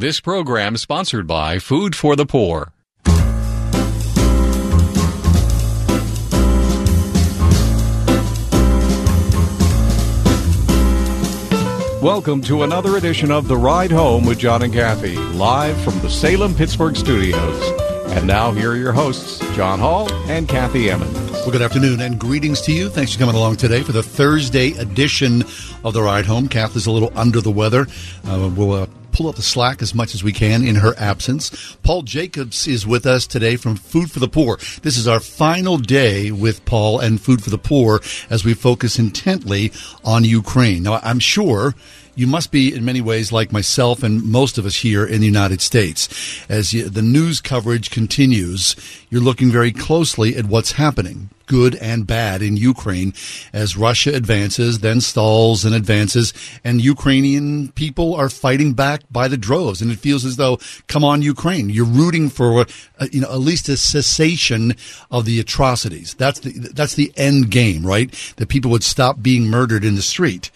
This program sponsored by Food for the Poor. Welcome to another edition of The Ride Home with John and Kathy, live from the Salem Pittsburgh studios. And now, here are your hosts, John Hall and Kathy Emmons. Well, good afternoon and greetings to you. Thanks for coming along today for the Thursday edition of The Ride Home. Kath is a little under the weather. Uh, we'll uh, pull up the slack as much as we can in her absence. Paul Jacobs is with us today from Food for the Poor. This is our final day with Paul and Food for the Poor as we focus intently on Ukraine. Now, I'm sure you must be in many ways like myself and most of us here in the United States. As you, the news coverage continues, you're looking very closely at what's happening, good and bad, in Ukraine as Russia advances, then stalls and advances, and Ukrainian people are fighting back by the droves. And it feels as though, come on, Ukraine, you're rooting for, uh, you know, at least a cessation of the atrocities. That's the that's the end game, right? That people would stop being murdered in the street.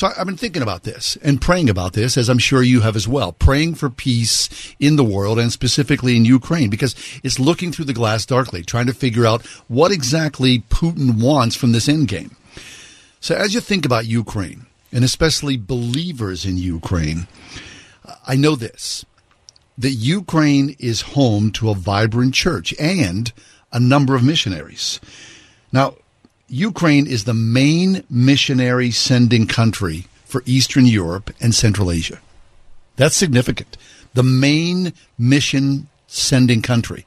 So I've been thinking about this and praying about this, as I'm sure you have as well, praying for peace in the world and specifically in Ukraine, because it's looking through the glass darkly, trying to figure out what exactly Putin wants from this endgame. So as you think about Ukraine, and especially believers in Ukraine, I know this that Ukraine is home to a vibrant church and a number of missionaries. Now, Ukraine is the main missionary sending country for Eastern Europe and Central Asia. That's significant. The main mission sending country.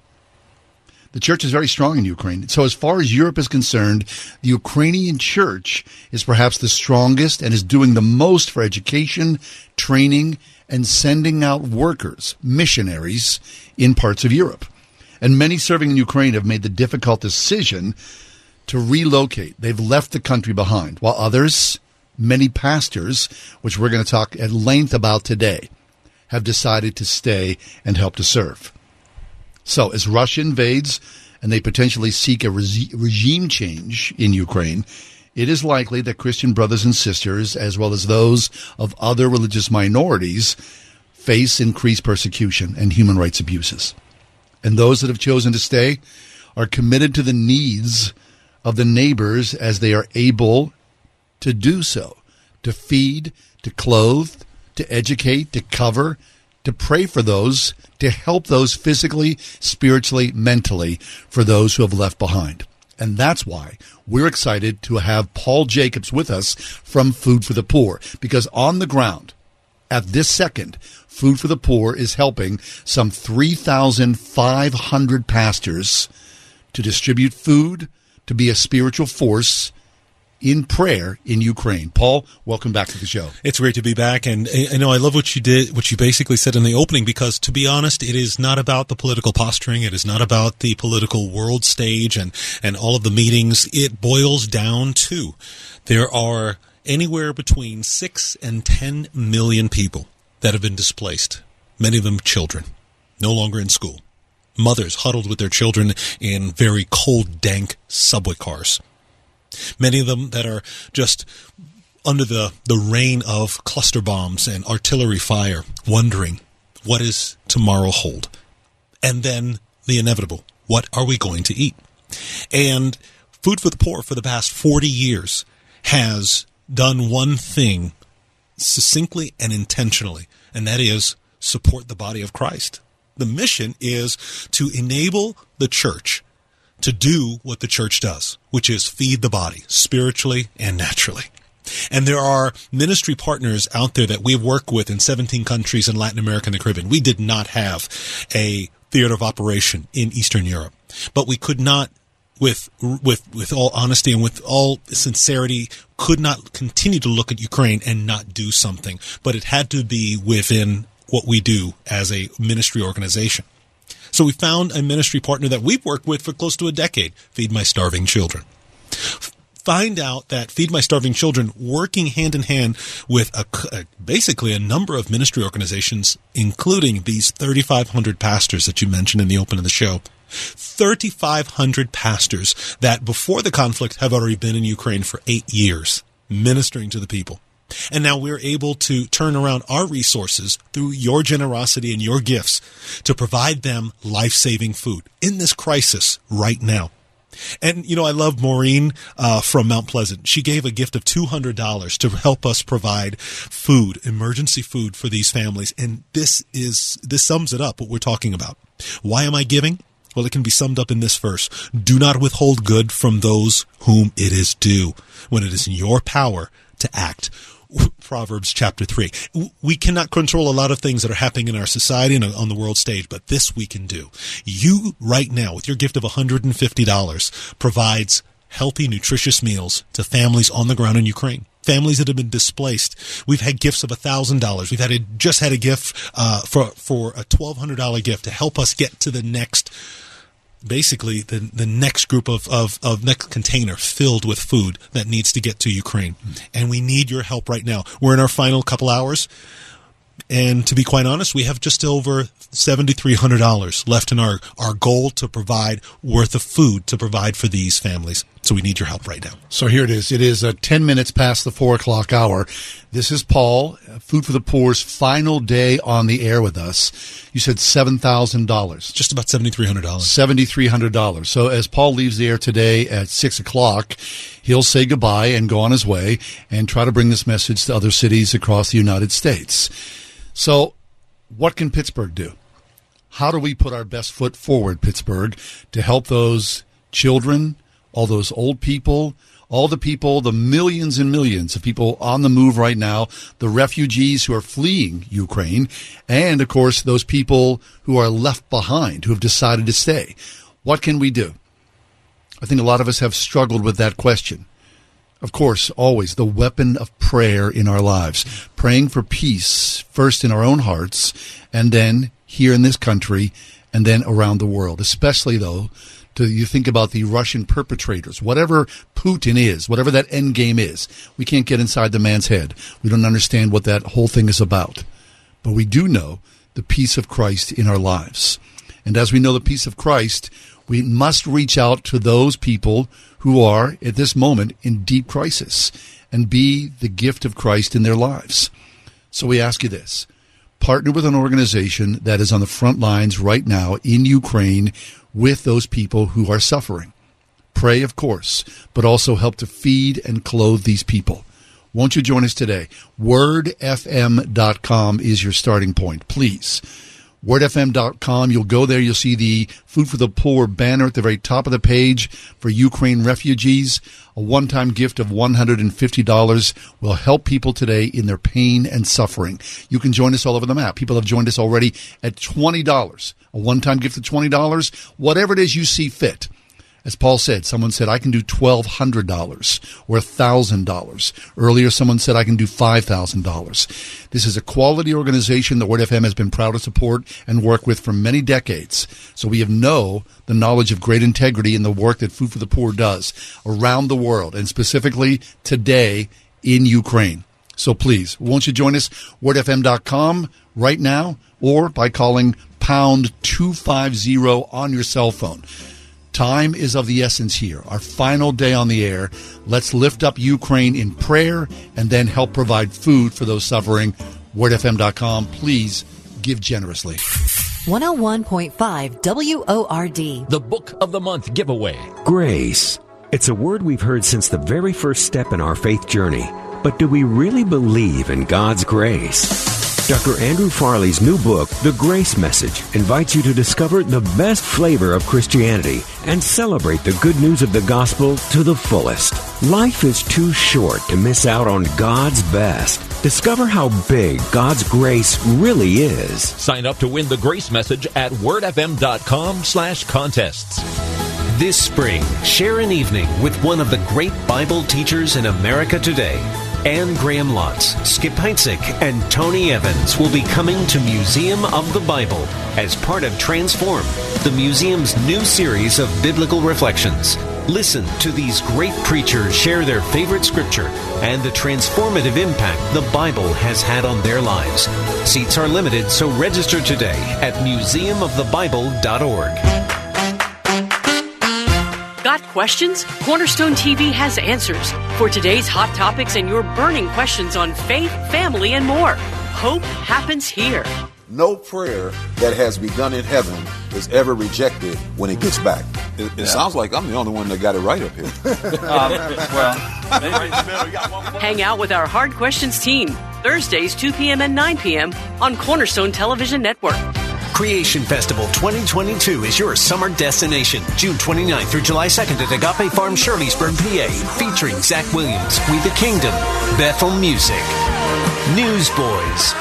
The church is very strong in Ukraine. So, as far as Europe is concerned, the Ukrainian church is perhaps the strongest and is doing the most for education, training, and sending out workers, missionaries, in parts of Europe. And many serving in Ukraine have made the difficult decision to relocate. They've left the country behind, while others, many pastors, which we're going to talk at length about today, have decided to stay and help to serve. So, as Russia invades and they potentially seek a regime change in Ukraine, it is likely that Christian brothers and sisters, as well as those of other religious minorities, face increased persecution and human rights abuses. And those that have chosen to stay are committed to the needs of the neighbors as they are able to do so to feed, to clothe, to educate, to cover, to pray for those, to help those physically, spiritually, mentally for those who have left behind. And that's why we're excited to have Paul Jacobs with us from Food for the Poor, because on the ground, at this second, Food for the Poor is helping some 3,500 pastors to distribute food, to be a spiritual force in prayer in Ukraine. Paul, welcome back to the show. It's great to be back, and I know I love what you did, what you basically said in the opening, because to be honest, it is not about the political posturing. It is not about the political world stage and and all of the meetings. It boils down to there are anywhere between six and ten million people that have been displaced. Many of them children, no longer in school mothers huddled with their children in very cold, dank subway cars. Many of them that are just under the, the rain of cluster bombs and artillery fire, wondering what is tomorrow hold? And then the inevitable what are we going to eat? And Food for the Poor for the past 40 years has done one thing succinctly and intentionally, and that is support the body of Christ the mission is to enable the church to do what the church does, which is feed the body spiritually and naturally. And there are ministry partners out there that we work with in 17 countries in Latin America and the Caribbean. We did not have a theater of operation in Eastern Europe, but we could not with with with all honesty and with all sincerity could not continue to look at Ukraine and not do something but it had to be within what we do as a ministry organization. So we found a ministry partner that we've worked with for close to a decade, Feed My Starving Children. Find out that Feed My Starving Children, working hand in hand with a, a, basically a number of ministry organizations, including these 3,500 pastors that you mentioned in the open of the show, 3,500 pastors that before the conflict have already been in Ukraine for eight years, ministering to the people. And now we're able to turn around our resources through your generosity and your gifts to provide them life saving food in this crisis right now. And, you know, I love Maureen uh, from Mount Pleasant. She gave a gift of $200 to help us provide food, emergency food for these families. And this is, this sums it up what we're talking about. Why am I giving? Well, it can be summed up in this verse. Do not withhold good from those whom it is due when it is in your power to act. Proverbs chapter 3. We cannot control a lot of things that are happening in our society and on the world stage, but this we can do. You, right now, with your gift of $150, provides healthy, nutritious meals to families on the ground in Ukraine. Families that have been displaced. We've had gifts of $1,000. We've had a, just had a gift uh, for, for a $1,200 gift to help us get to the next basically the the next group of, of, of next container filled with food that needs to get to Ukraine. Hmm. And we need your help right now. We're in our final couple hours. And to be quite honest, we have just over $7,300 left in our, our goal to provide worth of food to provide for these families. So we need your help right now. So here it is. It is uh, 10 minutes past the 4 o'clock hour. This is Paul, uh, Food for the Poor's final day on the air with us. You said $7,000. Just about $7,300. $7,300. So as Paul leaves the air today at 6 o'clock, he'll say goodbye and go on his way and try to bring this message to other cities across the United States. So what can Pittsburgh do? How do we put our best foot forward, Pittsburgh, to help those children, all those old people, all the people, the millions and millions of people on the move right now, the refugees who are fleeing Ukraine, and of course, those people who are left behind, who have decided to stay. What can we do? I think a lot of us have struggled with that question. Of course, always the weapon of prayer in our lives, praying for peace first in our own hearts and then here in this country and then around the world, especially though to you think about the Russian perpetrators, whatever Putin is, whatever that end game is. We can't get inside the man's head. We don't understand what that whole thing is about. But we do know the peace of Christ in our lives. And as we know the peace of Christ, we must reach out to those people who are at this moment in deep crisis and be the gift of Christ in their lives. So we ask you this partner with an organization that is on the front lines right now in Ukraine with those people who are suffering. Pray, of course, but also help to feed and clothe these people. Won't you join us today? WordFM.com is your starting point. Please wordfm.com. You'll go there. You'll see the Food for the Poor banner at the very top of the page for Ukraine refugees. A one-time gift of $150 will help people today in their pain and suffering. You can join us all over the map. People have joined us already at $20. A one-time gift of $20. Whatever it is you see fit. As Paul said, someone said, I can do $1,200 or $1,000. Earlier, someone said, I can do $5,000. This is a quality organization that Word FM has been proud to support and work with for many decades. So we have know the knowledge of great integrity in the work that Food for the Poor does around the world and specifically today in Ukraine. So please, won't you join us? WordFM.com right now or by calling pound 250 on your cell phone. Time is of the essence here. Our final day on the air. Let's lift up Ukraine in prayer and then help provide food for those suffering. WordFM.com. Please give generously. 101.5 WORD. The Book of the Month giveaway. Grace. It's a word we've heard since the very first step in our faith journey. But do we really believe in God's grace? Dr. Andrew Farley's new book, The Grace Message, invites you to discover the best flavor of Christianity and celebrate the good news of the gospel to the fullest. Life is too short to miss out on God's best. Discover how big God's grace really is. Sign up to win the Grace Message at wordfm.com slash contests. This spring, share an evening with one of the great Bible teachers in America today. Anne Graham Lotz, Skip Heitzig, and Tony Evans will be coming to Museum of the Bible as part of Transform, the museum's new series of biblical reflections. Listen to these great preachers share their favorite scripture and the transformative impact the Bible has had on their lives. Seats are limited, so register today at museumofthebible.org. Got questions? Cornerstone TV has answers for today's hot topics and your burning questions on faith, family, and more. Hope happens here. No prayer that has begun in heaven is ever rejected when it gets back. It, it yeah. sounds like I'm the only one that got it right up here. um, well, hang out with our Hard Questions team Thursdays, 2 p.m. and 9 p.m. on Cornerstone Television Network. Creation Festival 2022 is your summer destination. June 29th through July 2nd at Agape Farm, Shirleysburg, PA. Featuring Zach Williams, We the Kingdom, Bethel Music, Newsboys,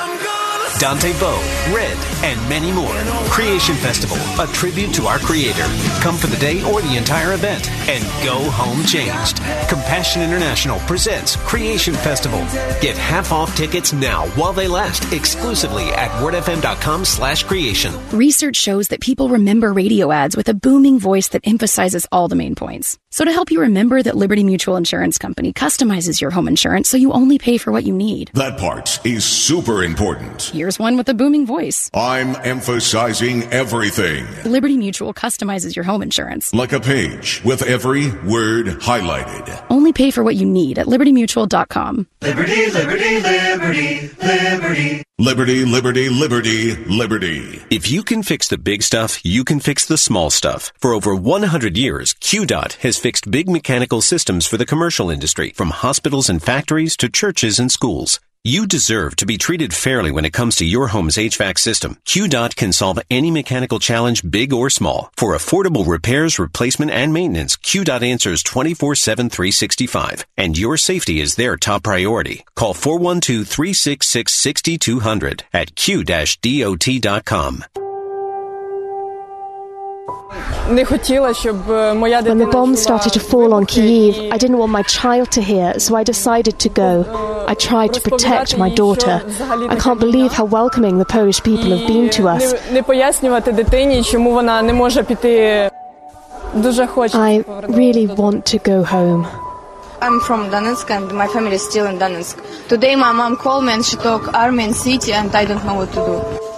Dante Bowe, Red, and many more. Creation Festival, a tribute to our Creator. Come for the day or the entire event and go home changed. Compassion International presents Creation Festival. Get half off tickets now while they last exclusively at wordfm.com slash creation. Research shows that people remember radio ads with a booming voice that emphasizes all the main points. So to help you remember that Liberty Mutual Insurance Company customizes your home insurance so you only pay for what you need. That part is super important. Here's one with a booming voice. I'm emphasizing everything. Liberty Mutual customizes your home insurance. Like a page with every word highlighted. Only pay for what you need at libertymutual.com. Liberty, liberty, liberty, liberty. Liberty, liberty, liberty, liberty. If you can fix the big stuff, you can fix the small stuff. For over 100 years, QDOT has fixed big mechanical systems for the commercial industry, from hospitals and factories to churches and schools. You deserve to be treated fairly when it comes to your home's HVAC system. QDOT can solve any mechanical challenge, big or small. For affordable repairs, replacement, and maintenance, QDOT answers 24-7, 365. And your safety is their top priority. Call 412-366-6200 at q-dot.com. When the bombs started to fall on Kiev, I didn't want my child to hear, so I decided to go. I tried to protect my daughter. I can't believe how welcoming the Polish people have been to us. I really want to go home. I'm from Donetsk and my family is still in Donetsk. Today my mom called me and she talked Army city and I don't know what to do.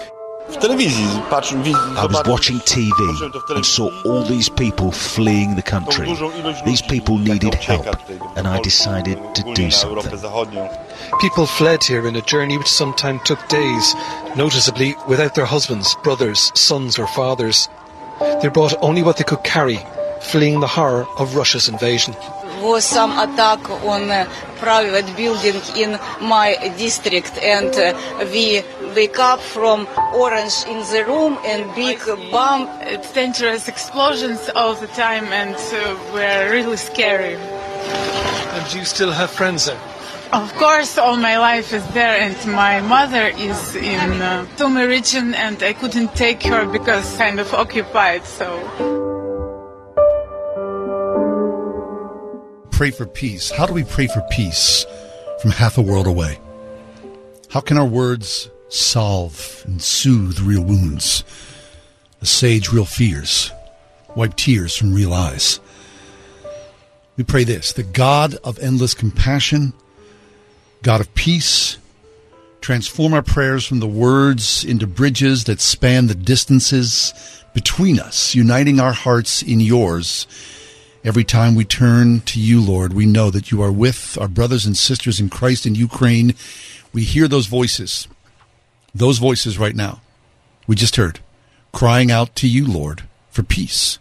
I was watching TV and saw all these people fleeing the country. These people needed help, and I decided to do something. People fled here in a journey which sometimes took days, noticeably without their husbands, brothers, sons, or fathers. They brought only what they could carry, fleeing the horror of Russia's invasion was some attack on a private building in my district and uh, we wake up from orange in the room and big bomb. It's dangerous explosions all the time and uh, we're really scary. And do you still have friends there? Of course, all my life is there, and my mother is in uh, Sumy region, and I couldn't take her because kind of occupied. So. Pray for peace. How do we pray for peace from half a world away? How can our words solve and soothe real wounds, assuage real fears, wipe tears from real eyes. We pray this the God of endless compassion, God of peace, transform our prayers from the words into bridges that span the distances between us, uniting our hearts in yours. Every time we turn to you, Lord, we know that you are with our brothers and sisters in Christ in Ukraine. We hear those voices those voices right now, we just heard, crying out to you, Lord, for peace.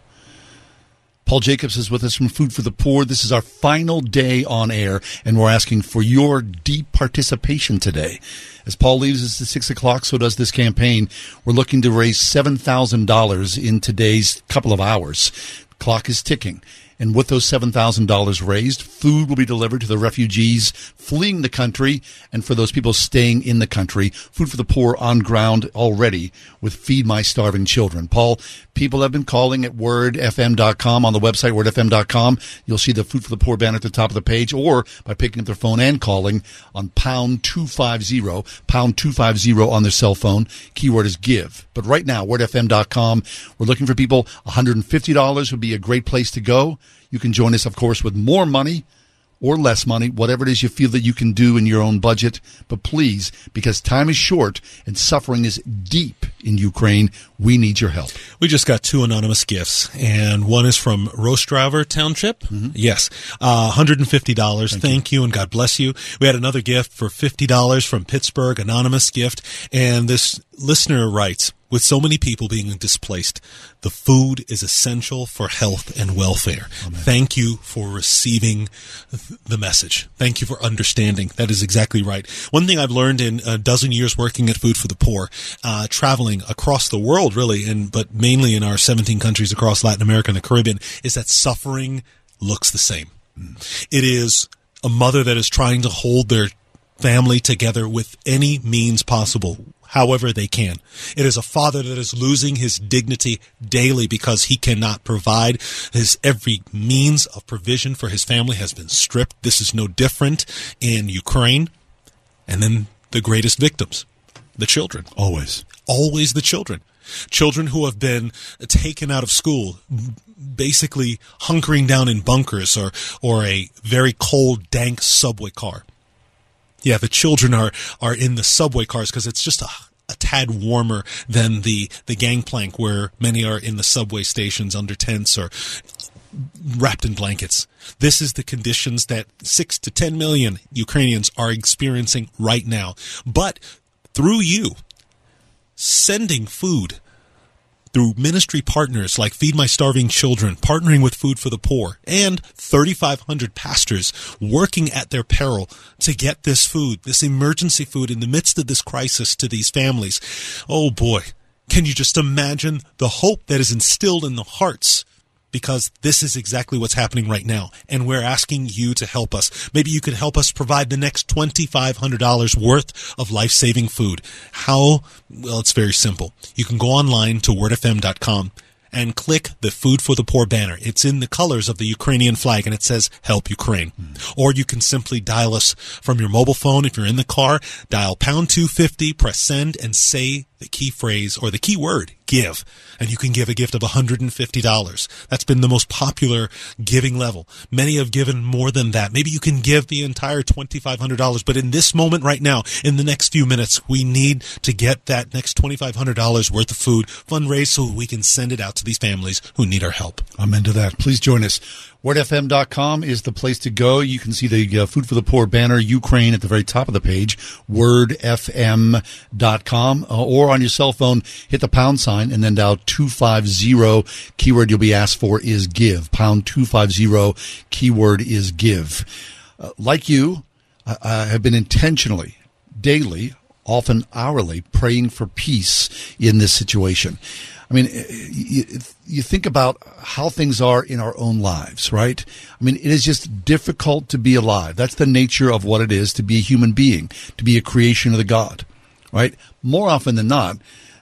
Paul Jacobs is with us from Food for the Poor. This is our final day on air, and we're asking for your deep participation today. As Paul leaves us at 6 o'clock, so does this campaign. We're looking to raise $7,000 in today's couple of hours. Clock is ticking. And with those $7,000 raised, food will be delivered to the refugees fleeing the country and for those people staying in the country. Food for the poor on ground already with Feed My Starving Children. Paul, people have been calling at wordfm.com on the website, wordfm.com. You'll see the Food for the Poor banner at the top of the page or by picking up their phone and calling on pound 250, pound 250 on their cell phone. Keyword is give. But right now, wordfm.com, we're looking for people. $150 would be a great place to go. You can join us, of course, with more money or less money, whatever it is you feel that you can do in your own budget. But please, because time is short and suffering is deep in Ukraine, we need your help. We just got two anonymous gifts, and one is from Rostraver Township. Mm-hmm. Yes, uh, $150. Thank, Thank you. you. and God bless you. We had another gift for $50 from Pittsburgh, anonymous gift, and this listener writes, with so many people being displaced, the food is essential for health and welfare. Amen. Thank you for receiving the message. Thank you for understanding. That is exactly right. One thing I've learned in a dozen years working at Food for the Poor, uh, traveling across the world, really, and but mainly in our 17 countries across Latin America and the Caribbean, is that suffering looks the same. Mm. It is a mother that is trying to hold their family together with any means possible however they can. It is a father that is losing his dignity daily because he cannot provide. His every means of provision for his family has been stripped. This is no different in Ukraine. And then the greatest victims, the children. Always. Always the children. Children who have been taken out of school, basically hunkering down in bunkers or, or a very cold, dank subway car yeah, the children are are in the subway cars because it's just a a tad warmer than the the gangplank where many are in the subway stations under tents or wrapped in blankets. This is the conditions that 6 to 10 million Ukrainians are experiencing right now. But through you sending food through ministry partners like Feed My Starving Children, partnering with Food for the Poor, and 3,500 pastors working at their peril to get this food, this emergency food in the midst of this crisis to these families. Oh boy, can you just imagine the hope that is instilled in the hearts because this is exactly what's happening right now. And we're asking you to help us. Maybe you could help us provide the next $2,500 worth of life saving food. How? Well, it's very simple. You can go online to wordfm.com and click the Food for the Poor banner. It's in the colors of the Ukrainian flag and it says Help Ukraine. Mm. Or you can simply dial us from your mobile phone. If you're in the car, dial pound 250, press send and say the key phrase or the key word give. And you can give a gift of $150 that's been the most popular giving level. Many have given more than that. Maybe you can give the entire $2500 but in this moment right now in the next few minutes we need to get that next $2500 worth of food fundraised so we can send it out to these families who need our help. Amen to that. Please join us WordFM.com is the place to go. You can see the uh, Food for the Poor banner, Ukraine, at the very top of the page. WordFM.com. Uh, or on your cell phone, hit the pound sign and then dial 250. Keyword you'll be asked for is give. Pound 250. Keyword is give. Uh, like you, I, I have been intentionally, daily, often hourly, praying for peace in this situation. I mean, eh, you, you, think about how things are in our own lives, right? I mean, it is just difficult to be alive. That's the nature of what it is to be a human being, to be a creation of the God, right? More often than not,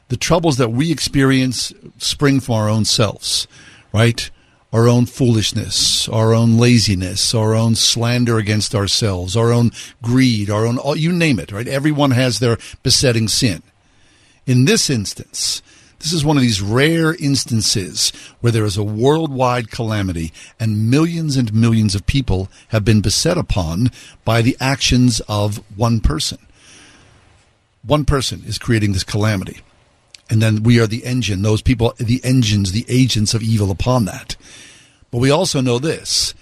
the troubles that we experience spring from our own selves, right? Our own foolishness, our own laziness, our own slander against ourselves, our own greed, our own, you name it, right? Everyone has their besetting sin. In this instance, this is one of these rare instances where there is a worldwide calamity and millions and millions of people have been beset upon by the actions of one person. One person is creating this calamity. And then we are the engine, those people, the engines, the agents of evil upon that. But we also know this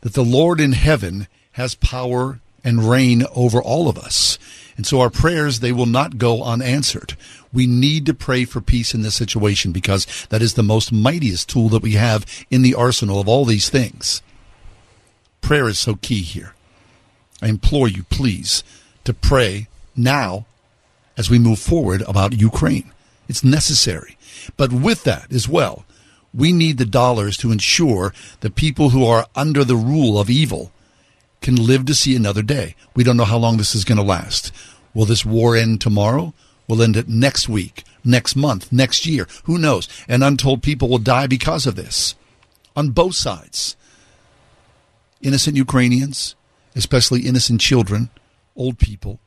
that the Lord in heaven has power and reign over all of us. And so our prayers, they will not go unanswered. We need to pray for peace in this situation because that is the most mightiest tool that we have in the arsenal of all these things. Prayer is so key here. I implore you, please, to pray now as we move forward about Ukraine. It's necessary. But with that as well, We need the dollars to ensure that people who are under the rule of evil can live to see another day. We don't know how long this is going to last. Will this war end tomorrow? Will end it next week, next month, next year? Who knows? And untold people will die because of this on both sides. Innocent Ukrainians, especially innocent children, old people,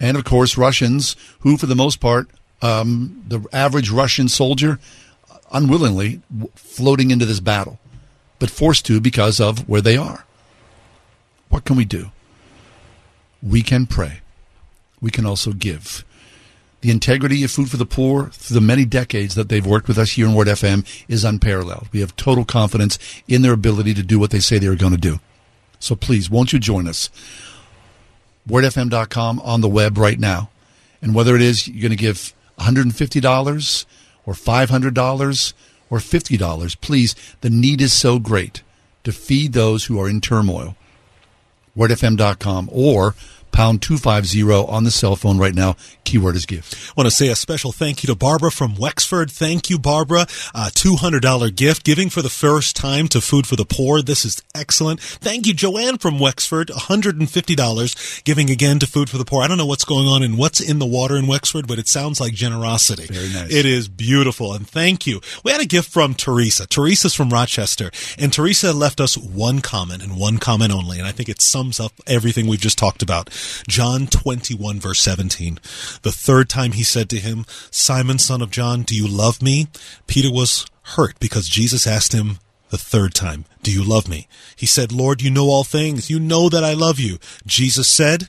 and of course Russians, who, for the most part, um, the average Russian soldier, unwillingly floating into this battle, but forced to because of where they are. What can we do? We can pray. We can also give. The integrity of Food for the Poor through the many decades that they've worked with us here in Word FM is unparalleled. We have total confidence in their ability to do what they say they are going to do. So please, won't you join us? WordFM.com on the web right now. And whether it is you're going to give $150 or $500 or $50, please, the need is so great to feed those who are in turmoil. WordFM.com or pound 250 on the cell phone right now. Keyword is gift. I want to say a special thank you to Barbara from Wexford. Thank you, Barbara. A $200 gift, giving for the first time to Food for the Poor. This is excellent. Thank you, Joanne from Wexford. $150, giving again to Food for the Poor. I don't know what's going on and what's in the water in Wexford, but it sounds like generosity. Very nice. It is beautiful. And thank you. We had a gift from Teresa. Teresa's from Rochester. And Teresa left us one comment and one comment only. And I think it sums up everything we've just talked about. John 21, verse 17. The third time he said to him, Simon, son of John, do you love me? Peter was hurt because Jesus asked him the third time, Do you love me? He said, Lord, you know all things. You know that I love you. Jesus said,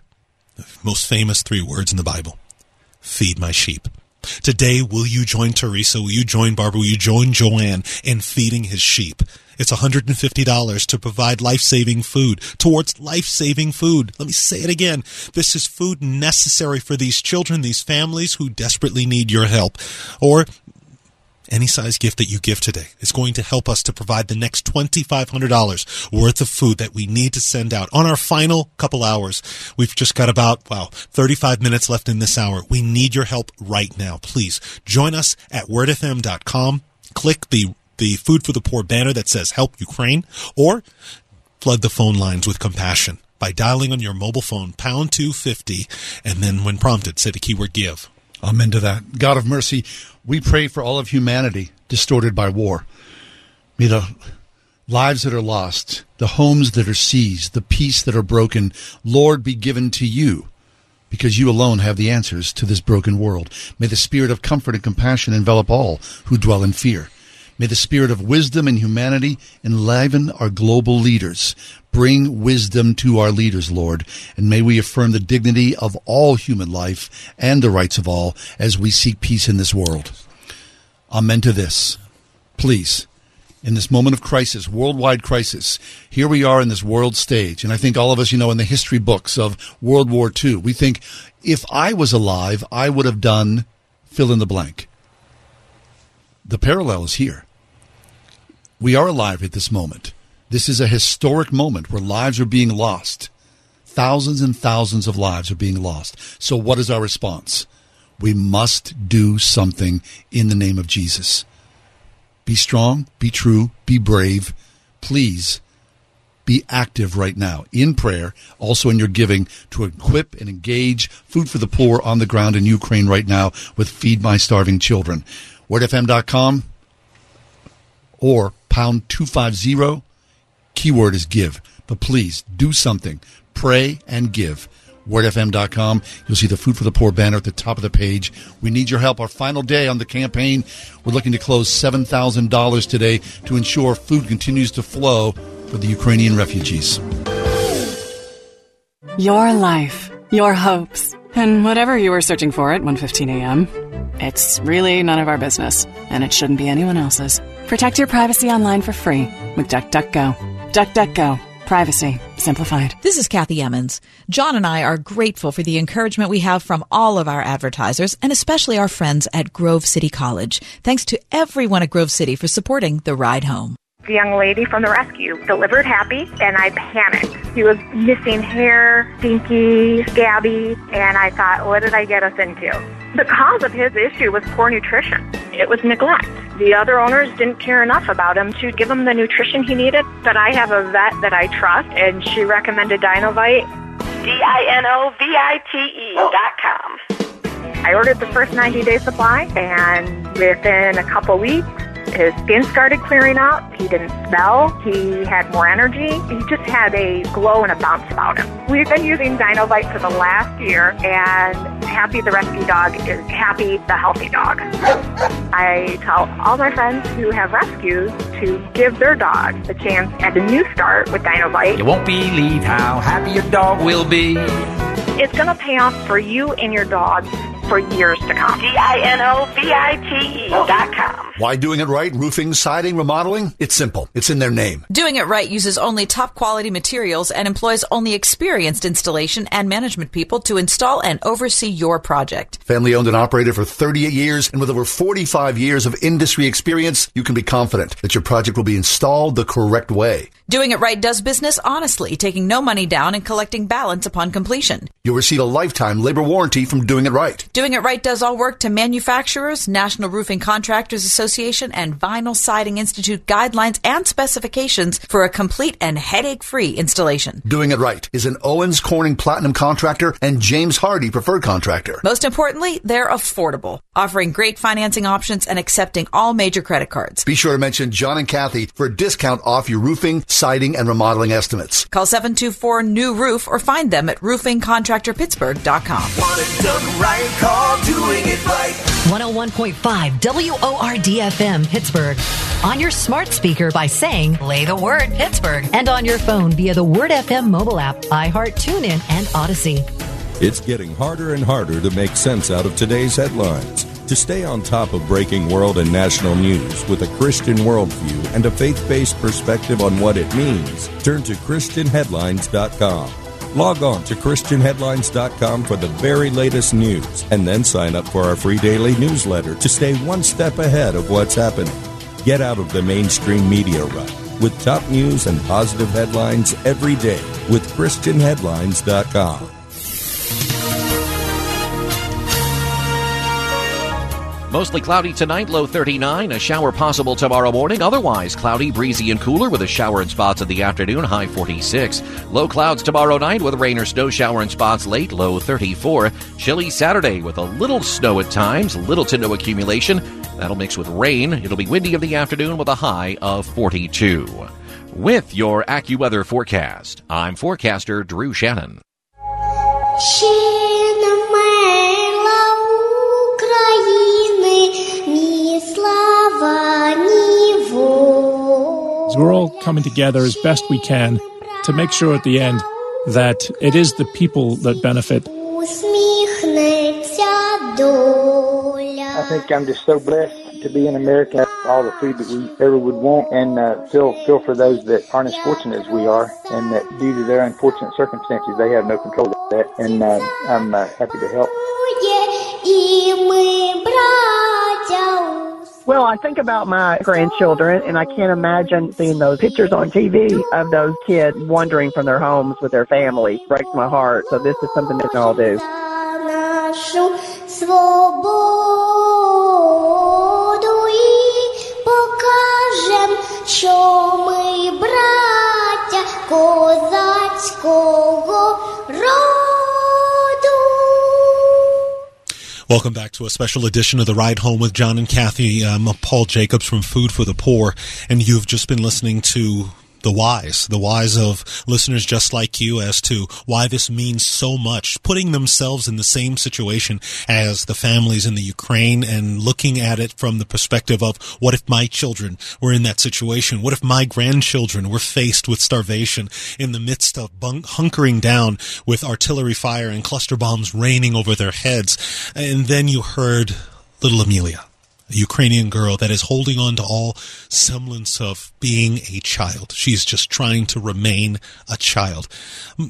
the most famous three words in the Bible Feed my sheep. Today, will you join Teresa? Will you join Barbara? Will you join Joanne in feeding his sheep? It's $150 to provide life saving food towards life saving food. Let me say it again. This is food necessary for these children, these families who desperately need your help. Or any size gift that you give today is going to help us to provide the next $2,500 worth of food that we need to send out on our final couple hours. We've just got about, wow, 35 minutes left in this hour. We need your help right now. Please join us at wordfm.com. Click the the Food for the Poor banner that says Help Ukraine, or flood the phone lines with compassion by dialing on your mobile phone pound 250 and then when prompted say the keyword give. Amen to that. God of mercy, we pray for all of humanity distorted by war. May the lives that are lost, the homes that are seized, the peace that are broken, Lord, be given to you because you alone have the answers to this broken world. May the spirit of comfort and compassion envelop all who dwell in fear. May the spirit of wisdom and humanity enliven our global leaders. Bring wisdom to our leaders, Lord, and may we affirm the dignity of all human life and the rights of all as we seek peace in this world. Amen to this. Please, in this moment of crisis, worldwide crisis, here we are in this world stage. And I think all of us, you know, in the history books of World War II, we think if I was alive, I would have done fill in the blank. The parallel is here. We are alive at this moment. This is a historic moment where lives are being lost. Thousands and thousands of lives are being lost. So, what is our response? We must do something in the name of Jesus. Be strong, be true, be brave. Please be active right now in prayer, also in your giving to equip and engage food for the poor on the ground in Ukraine right now with Feed My Starving Children. WordFM.com or pound 250. Keyword is give. But please do something. Pray and give. WordFM.com. You'll see the Food for the Poor banner at the top of the page. We need your help. Our final day on the campaign. We're looking to close $7,000 today to ensure food continues to flow for the Ukrainian refugees. Your life, your hopes, and whatever you were searching for at 1:15 a.m. It's really none of our business, and it shouldn't be anyone else's. Protect your privacy online for free with DuckDuckGo. DuckDuckGo. Privacy simplified. This is Kathy Emmons. John and I are grateful for the encouragement we have from all of our advertisers and especially our friends at Grove City College. Thanks to everyone at Grove City for supporting the ride home. The young lady from the rescue delivered happy, and I panicked. He was missing hair, stinky, scabby, and I thought, what did I get us into? The cause of his issue was poor nutrition. It was neglect. The other owners didn't care enough about him to give him the nutrition he needed. But I have a vet that I trust, and she recommended Dinovite. D-I-N-O-V-I-T-E oh. dot com. I ordered the first 90 day supply, and within a couple weeks, his skin started clearing up. He didn't smell. He had more energy. He just had a glow and a bounce about him. We've been using Dinovite for the last year, and Happy the rescue dog is Happy the healthy dog. I tell all my friends who have rescues to give their dogs a chance at a new start with Dinovite. You won't believe how happy your dog will be. It's going to pay off for you and your dog for years to come. D-I-N-O-V-I-T-E dot com. Why doing it right? Roofing, siding, remodeling? It's simple. It's in their name. Doing it right uses only top quality materials and employs only experienced installation and management people to install and oversee your project. Family owned and operated for 38 years and with over 45 years of industry experience, you can be confident that your project will be installed the correct way. Doing it right does business honestly, taking no money down and collecting balance upon completion. You'll receive a lifetime labor warranty from doing it right. Doing it right does all work to manufacturers, National Roofing Contractors Association, and Vinyl Siding Institute guidelines and specifications for a complete and headache free installation. Doing it right is an Owens Corning Platinum contractor and James Hardie preferred contractor. Most importantly, they're affordable, offering great financing options and accepting all major credit cards. Be sure to mention John and Kathy for a discount off your roofing, siding, and remodeling estimates. Call 724 New Roof or find them at roofingcontractorpittsburgh.com. Want it done right, call doing it right. 101.5 WORDFM Pittsburgh. On your smart speaker by saying, play the word Pittsburgh. And on your phone via the Word FM mobile app, iHeart, TuneIn, and Audacy. It's getting harder and harder to make sense out of today's headlines. To stay on top of breaking world and national news with a Christian worldview and a faith based perspective on what it means, turn to ChristianHeadlines.com. Log on to ChristianHeadlines.com for the very latest news and then sign up for our free daily newsletter to stay one step ahead of what's happening. Get out of the mainstream media rut with top news and positive headlines every day with ChristianHeadlines.com. Mostly cloudy tonight, low 39. A shower possible tomorrow morning. Otherwise, cloudy, breezy, and cooler with a shower in spots in the afternoon, high 46. Low clouds tomorrow night with rain or snow shower in spots late, low 34. Chilly Saturday with a little snow at times, little to no accumulation. That'll mix with rain. It'll be windy in the afternoon with a high of 42. With your AccuWeather forecast, I'm forecaster Drew Shannon. We're all coming together as best we can to make sure at the end that it is the people that benefit. I think I'm just so blessed to be in America. All the food that we ever would want, and uh, feel feel for those that aren't as fortunate as we are, and that due to their unfortunate circumstances, they have no control of that. And uh, I'm uh, happy to help. Well, I think about my grandchildren, and I can't imagine seeing those pictures on TV of those kids wandering from their homes with their family. Breaks my heart. So this is something that I'll do. що ми браття козацького роду. Welcome back to a special edition of the Ride Home with John and Kathy. I'm Paul Jacobs from Food for the Poor, and you've just been listening to the whys, the whys of listeners just like you as to why this means so much, putting themselves in the same situation as the families in the Ukraine and looking at it from the perspective of what if my children were in that situation? What if my grandchildren were faced with starvation in the midst of bunk- hunkering down with artillery fire and cluster bombs raining over their heads? And then you heard little Amelia a Ukrainian girl that is holding on to all semblance of being a child. She's just trying to remain a child.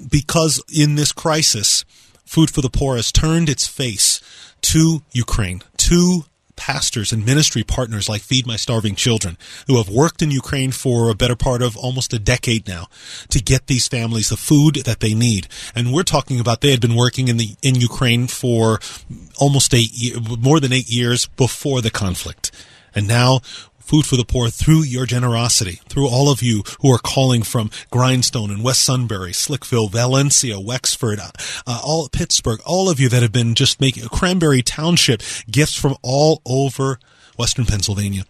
Because in this crisis, Food for the Poor has turned its face to Ukraine, to pastors and ministry partners like Feed My Starving Children, who have worked in Ukraine for a better part of almost a decade now to get these families the food that they need. And we're talking about they had been working in the in Ukraine for almost eight more than eight years before the conflict. And now Food for the Poor through your generosity, through all of you who are calling from Grindstone and West Sunbury, Slickville, Valencia, Wexford, uh, uh, all Pittsburgh, all of you that have been just making Cranberry Township gifts from all over Western Pennsylvania.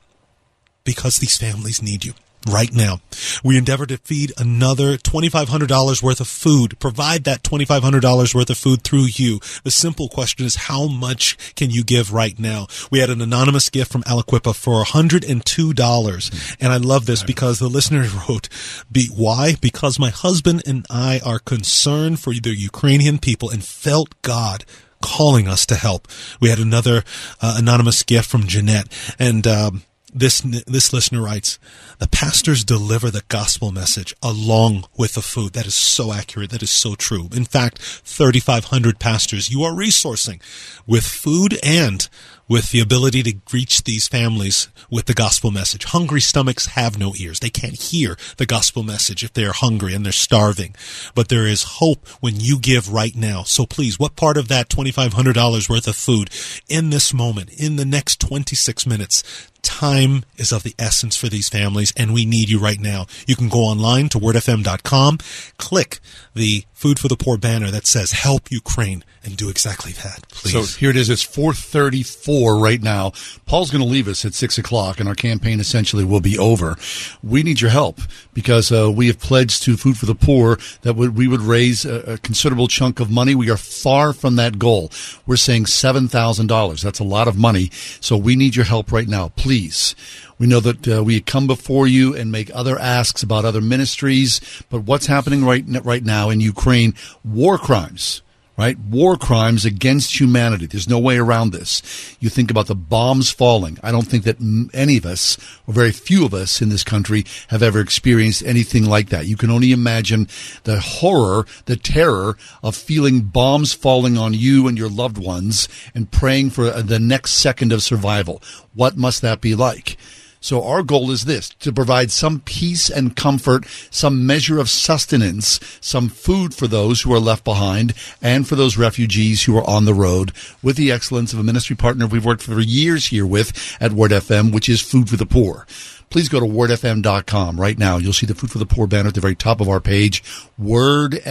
Because these families need you right now. We endeavor to feed another $2,500 worth of food, provide that $2,500 worth of food through you. The simple question is, how much can you give right now? We had an anonymous gift from Aliquippa for $102. And I love this because the listener wrote, Be, why? Because my husband and I are concerned for the Ukrainian people and felt God calling us to help. We had another uh, anonymous gift from Jeanette and, um, this this listener writes, the pastors deliver the gospel message along with the food. That is so accurate. That is so true. In fact, 3,500 pastors you are resourcing with food and with the ability to reach these families with the gospel message. Hungry stomachs have no ears. They can't hear the gospel message if they're hungry and they're starving. But there is hope when you give right now. So please, what part of that $2,500 worth of food in this moment, in the next 26 minutes, time is of the essence for these families and we need you right now. You can go online to wordfm.com, click the Food for the Poor banner that says help Ukraine and do exactly that, please. So here it is. It's 434 right now. Paul's going to leave us at 6 o'clock and our campaign essentially will be over. We need your help because uh, we have pledged to Food for the Poor that we would raise a, a considerable chunk of money. We are far from that goal. We're saying $7,000. That's a lot of money. So we need your help right now. Please. We know that uh, we come before you and make other asks about other ministries, but what's happening right right now in Ukraine? War crimes right? War crimes against humanity. There's no way around this. You think about the bombs falling. I don't think that any of us, or very few of us in this country, have ever experienced anything like that. You can only imagine the horror, the terror of feeling bombs falling on you and your loved ones and praying for the next second of survival. What must that be like? So our goal is this, to provide some peace and comfort, some measure of sustenance, some food for those who are left behind and for those refugees who are on the road with the excellence of a ministry partner we've worked for years here with at Word FM, which is Food for the Poor please go to wordfm.com right now. You'll see the Food for the Poor banner at the very top of our page, wordfm.com.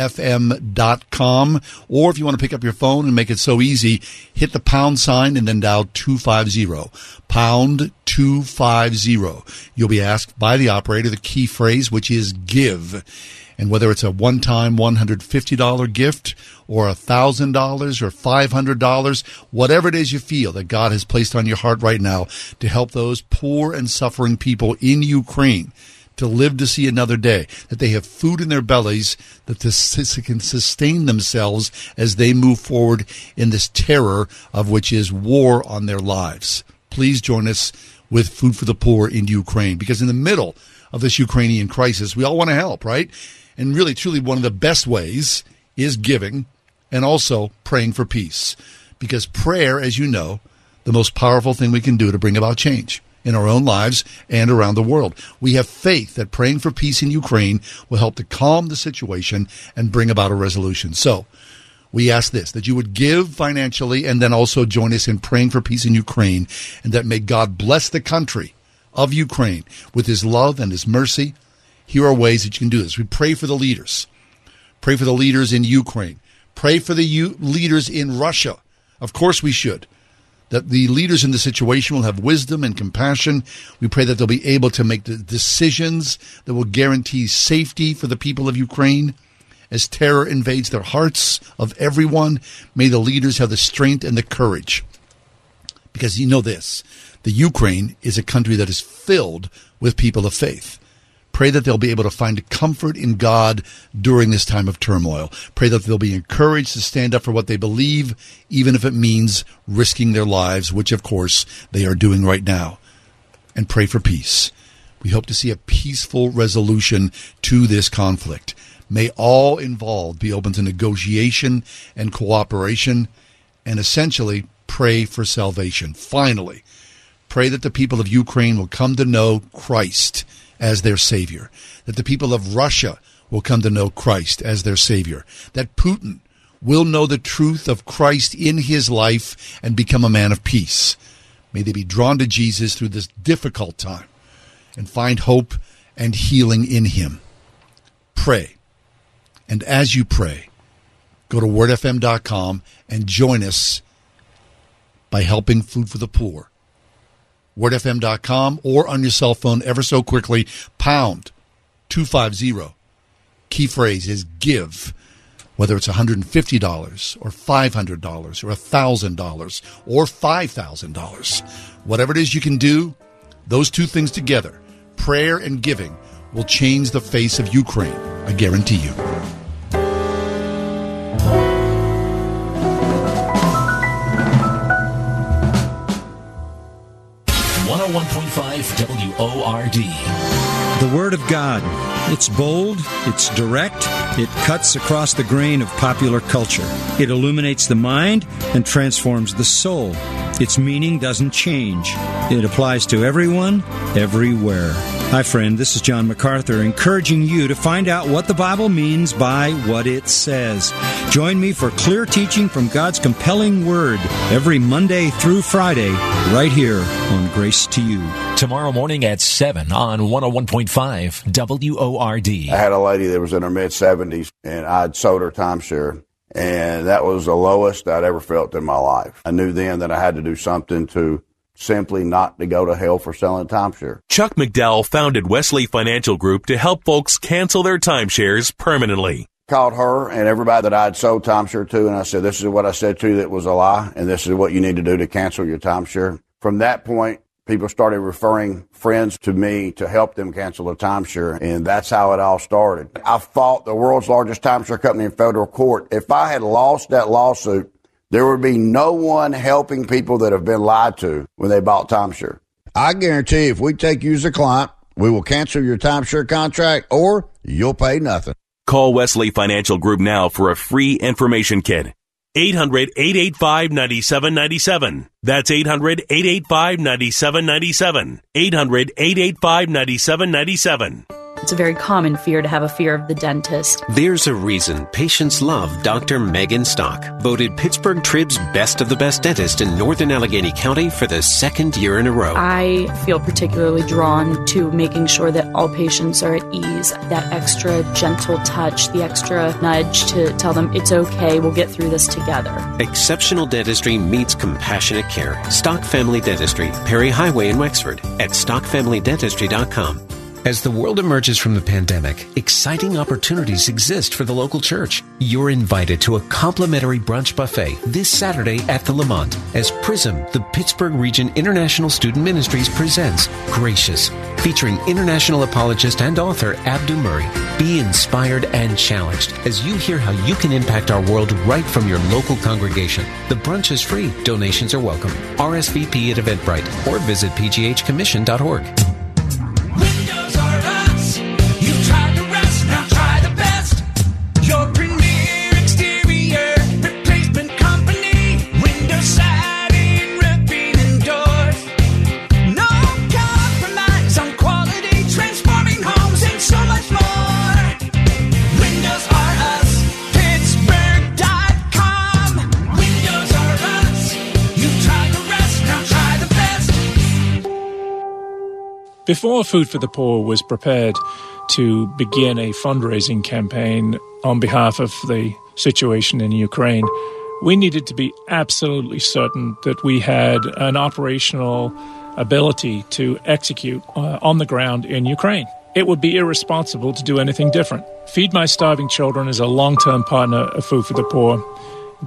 Or if you want to pick up your phone and make it so easy, hit the pound sign and then dial 250. Pound 250. You'll be asked by the operator the key phrase, which is give. And whether it's a one time $150 gift or $1,000 or $500, whatever it is you feel that God has placed on your heart right now to help those poor and suffering people in Ukraine to live to see another day, that they have food in their bellies, that they can sustain themselves as they move forward in this terror of which is war on their lives. Please join us with Food for the Poor in Ukraine, because in the middle of this Ukrainian crisis, we all want to help, right? And really, truly, one of the best ways is giving and also praying for peace. Because prayer, as you know, the most powerful thing we can do to bring about change in our own lives and around the world. We have faith that praying for peace in Ukraine will help to calm the situation and bring about a resolution. So, we ask this that you would give financially and then also join us in praying for peace in Ukraine and that may God bless the country of Ukraine with his love and his mercy here are ways that you can do this. We pray for the leaders. Pray for the leaders in Ukraine. Pray for the U- leaders in Russia. Of course, we should. That the leaders in the situation will have wisdom and compassion. We pray that they'll be able to make the decisions that will guarantee safety for the people of Ukraine. As terror invades their hearts of everyone, may the leaders have the strength and the courage. Because you know this the Ukraine is a country that is filled with people of faith. Pray that they'll be able to find comfort in God during this time of turmoil. Pray that they'll be encouraged to stand up for what they believe, even if it means risking their lives, which of course they are doing right now. And pray for peace. We hope to see a peaceful resolution to this conflict. May all involved be open to negotiation and cooperation and essentially pray for salvation. Finally, pray that the people of Ukraine will come to know Christ as their savior, that the people of Russia will come to know Christ as their savior, that Putin will know the truth of Christ in his life and become a man of peace. May they be drawn to Jesus through this difficult time and find hope and healing in Him. Pray. And as you pray, go to wordfm.com and join us by helping Food for the Poor. wordfm.com or on your cell phone ever so quickly, pound 250. Key phrase is give whether it's $150 or $500 or $1,000 or $5,000. Whatever it is you can do, those two things together, prayer and giving, will change the face of Ukraine. I guarantee you. One hundred one point five WORD. The Word of God. It's bold, it's direct, it cuts across the grain of popular culture. It illuminates the mind and transforms the soul. Its meaning doesn't change. It applies to everyone, everywhere. Hi, friend. This is John MacArthur, encouraging you to find out what the Bible means by what it says. Join me for clear teaching from God's compelling Word every Monday through Friday, right here on Grace to You. Tomorrow morning at 7 on 101.5 WORD. I had a lady that was in her mid 70s, and I'd sold her timeshare. And that was the lowest I'd ever felt in my life. I knew then that I had to do something to simply not to go to hell for selling timeshare. Chuck McDowell founded Wesley Financial Group to help folks cancel their timeshares permanently. Called her and everybody that I'd sold timeshare to, and I said, This is what I said to you that was a lie, and this is what you need to do to cancel your timeshare. From that point, people started referring friends to me to help them cancel their timeshare, and that's how it all started. I fought the world's largest timeshare company in federal court. If I had lost that lawsuit, there would be no one helping people that have been lied to when they bought timeshare. I guarantee if we take you as a client, we will cancel your timeshare contract or you'll pay nothing. Call Wesley Financial Group now for a free information kit. 800 885 9797. That's 800 885 9797. 800 885 9797. It's a very common fear to have a fear of the dentist. There's a reason patients love Dr. Megan Stock, voted Pittsburgh Trib's best of the best dentist in northern Allegheny County for the second year in a row. I feel particularly drawn to making sure that all patients are at ease. That extra gentle touch, the extra nudge to tell them it's okay, we'll get through this together. Exceptional dentistry meets compassionate care. Stock Family Dentistry, Perry Highway in Wexford, at stockfamilydentistry.com. As the world emerges from the pandemic, exciting opportunities exist for the local church. You're invited to a complimentary brunch buffet this Saturday at the LeMont as PRISM, the Pittsburgh Region International Student Ministries presents Gracious, featuring international apologist and author Abdu Murray. Be inspired and challenged as you hear how you can impact our world right from your local congregation. The brunch is free. Donations are welcome. RSVP at Eventbrite or visit pghcommission.org. Before Food for the Poor was prepared to begin a fundraising campaign on behalf of the situation in Ukraine, we needed to be absolutely certain that we had an operational ability to execute uh, on the ground in Ukraine. It would be irresponsible to do anything different. Feed My Starving Children is a long term partner of Food for the Poor.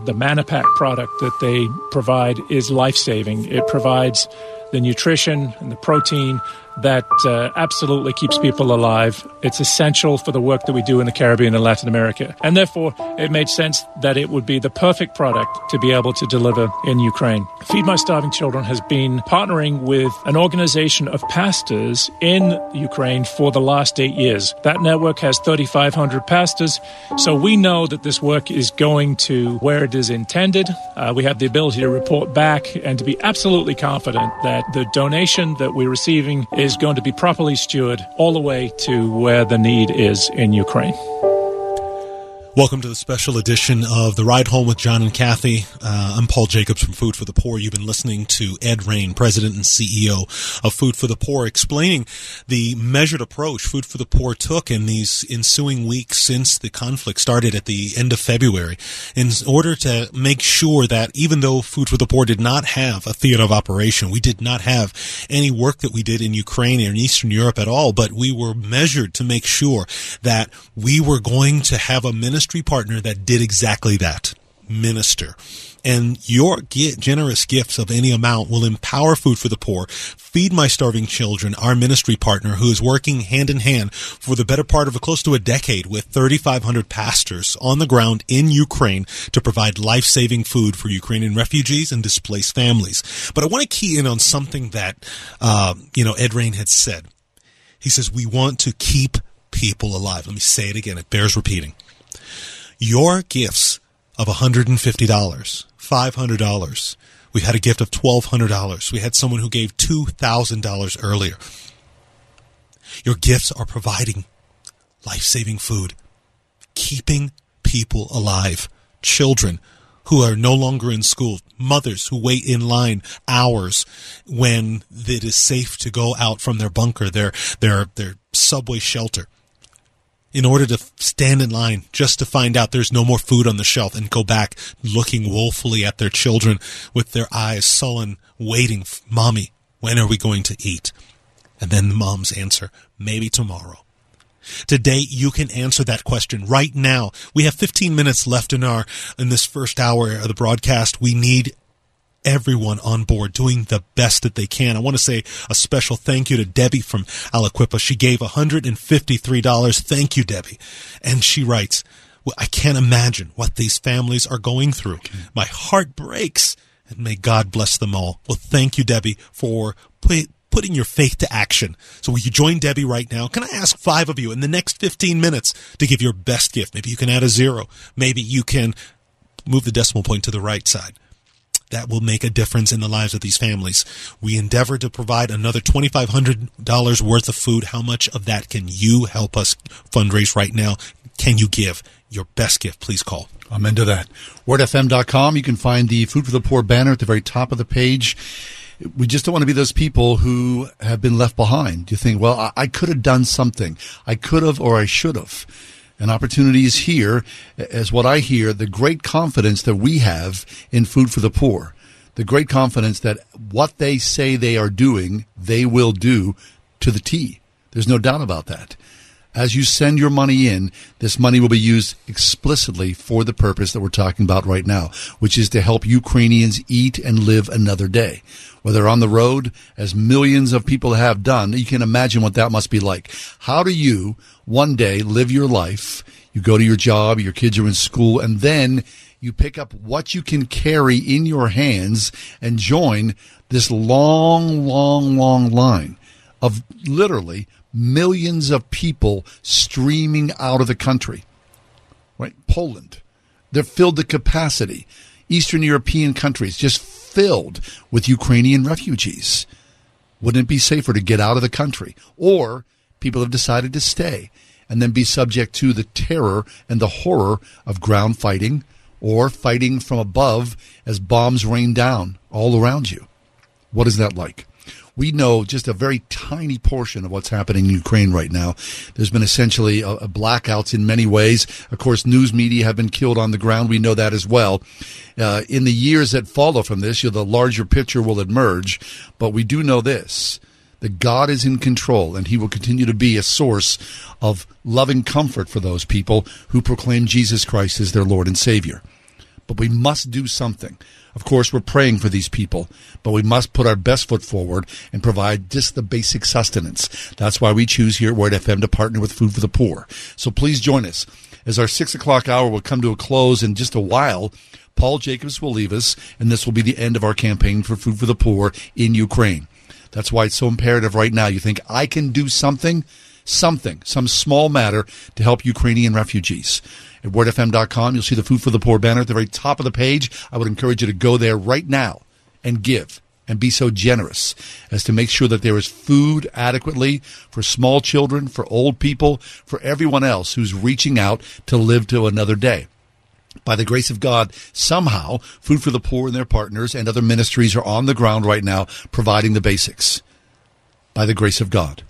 The MannaPack product that they provide is life saving. It provides the nutrition and the protein that uh, absolutely keeps people alive. It's essential for the work that we do in the Caribbean and Latin America. And therefore, it made sense that it would be the perfect product to be able to deliver in Ukraine. Feed My Starving Children has been partnering with an organization of pastors in Ukraine for the last eight years. That network has 3,500 pastors. So we know that this work is going to where it is intended. Uh, we have the ability to report back and to be absolutely confident that the donation that we're receiving is going to be properly stewarded all the way to where the need is in Ukraine. Welcome to the special edition of The Ride Home with John and Kathy. Uh, I'm Paul Jacobs from Food for the Poor. You've been listening to Ed Raine, President and CEO of Food for the Poor, explaining the measured approach Food for the Poor took in these ensuing weeks since the conflict started at the end of February in order to make sure that even though Food for the Poor did not have a theater of operation, we did not have any work that we did in Ukraine or in Eastern Europe at all, but we were measured to make sure that we were going to have a ministry partner that did exactly that minister. And your generous gifts of any amount will empower Food for the Poor, Feed My Starving Children, our ministry partner who is working hand in hand for the better part of a close to a decade with 3,500 pastors on the ground in Ukraine to provide life-saving food for Ukrainian refugees and displaced families. But I want to key in on something that, uh, you know, Ed Raine had said. He says, we want to keep people alive. Let me say it again. It bears repeating your gifts of $150, $500. We had a gift of $1,200. We had someone who gave $2,000 earlier. Your gifts are providing life saving food, keeping people alive, children who are no longer in school, mothers who wait in line hours when it is safe to go out from their bunker, their, their, their subway shelter in order to stand in line just to find out there's no more food on the shelf and go back looking woefully at their children with their eyes sullen, waiting, Mommy, when are we going to eat? And then the mom's answer, maybe tomorrow. Today you can answer that question right now. We have 15 minutes left in our in this first hour of the broadcast. We need everyone on board doing the best that they can. I want to say a special thank you to Debbie from Aliquippa. She gave $153. Thank you, Debbie. And she writes, well, I can't imagine what these families are going through. My heart breaks and may God bless them all. Well, thank you, Debbie, for put, putting your faith to action. So will you join Debbie right now? Can I ask five of you in the next 15 minutes to give your best gift? Maybe you can add a zero. Maybe you can move the decimal point to the right side that will make a difference in the lives of these families. We endeavor to provide another $2,500 worth of food. How much of that can you help us fundraise right now? Can you give your best gift? Please call. I'm into that. WordFM.com. You can find the Food for the Poor banner at the very top of the page. We just don't want to be those people who have been left behind. You think, well, I, I could have done something. I could have or I should have. And opportunities here, as what I hear, the great confidence that we have in Food for the Poor. The great confidence that what they say they are doing, they will do to the T. There's no doubt about that. As you send your money in, this money will be used explicitly for the purpose that we're talking about right now, which is to help Ukrainians eat and live another day. Whether on the road, as millions of people have done, you can imagine what that must be like. How do you one day live your life? You go to your job, your kids are in school, and then you pick up what you can carry in your hands and join this long, long, long line of literally millions of people streaming out of the country. Right? Poland, they're filled to capacity. Eastern European countries just filled with Ukrainian refugees. Wouldn't it be safer to get out of the country? Or people have decided to stay and then be subject to the terror and the horror of ground fighting or fighting from above as bombs rain down all around you. What is that like? We know just a very tiny portion of what's happening in Ukraine right now. There's been essentially a, a blackouts in many ways. Of course, news media have been killed on the ground. We know that as well. Uh, in the years that follow from this, you know, the larger picture will emerge. But we do know this that God is in control and he will continue to be a source of loving comfort for those people who proclaim Jesus Christ as their Lord and Savior. But we must do something. Of course, we're praying for these people, but we must put our best foot forward and provide just the basic sustenance. That's why we choose here at Word FM to partner with Food for the Poor. So please join us as our six o'clock hour will come to a close in just a while. Paul Jacobs will leave us, and this will be the end of our campaign for Food for the Poor in Ukraine. That's why it's so imperative right now. You think I can do something, something, some small matter to help Ukrainian refugees at wordfm.com. You'll see the Food for the Poor banner at the very top of the page. I would encourage you to go there right now and give and be so generous as to make sure that there is food adequately for small children, for old people, for everyone else who's reaching out to live to another day. By the grace of God, somehow, Food for the Poor and their partners and other ministries are on the ground right now providing the basics. By the grace of God.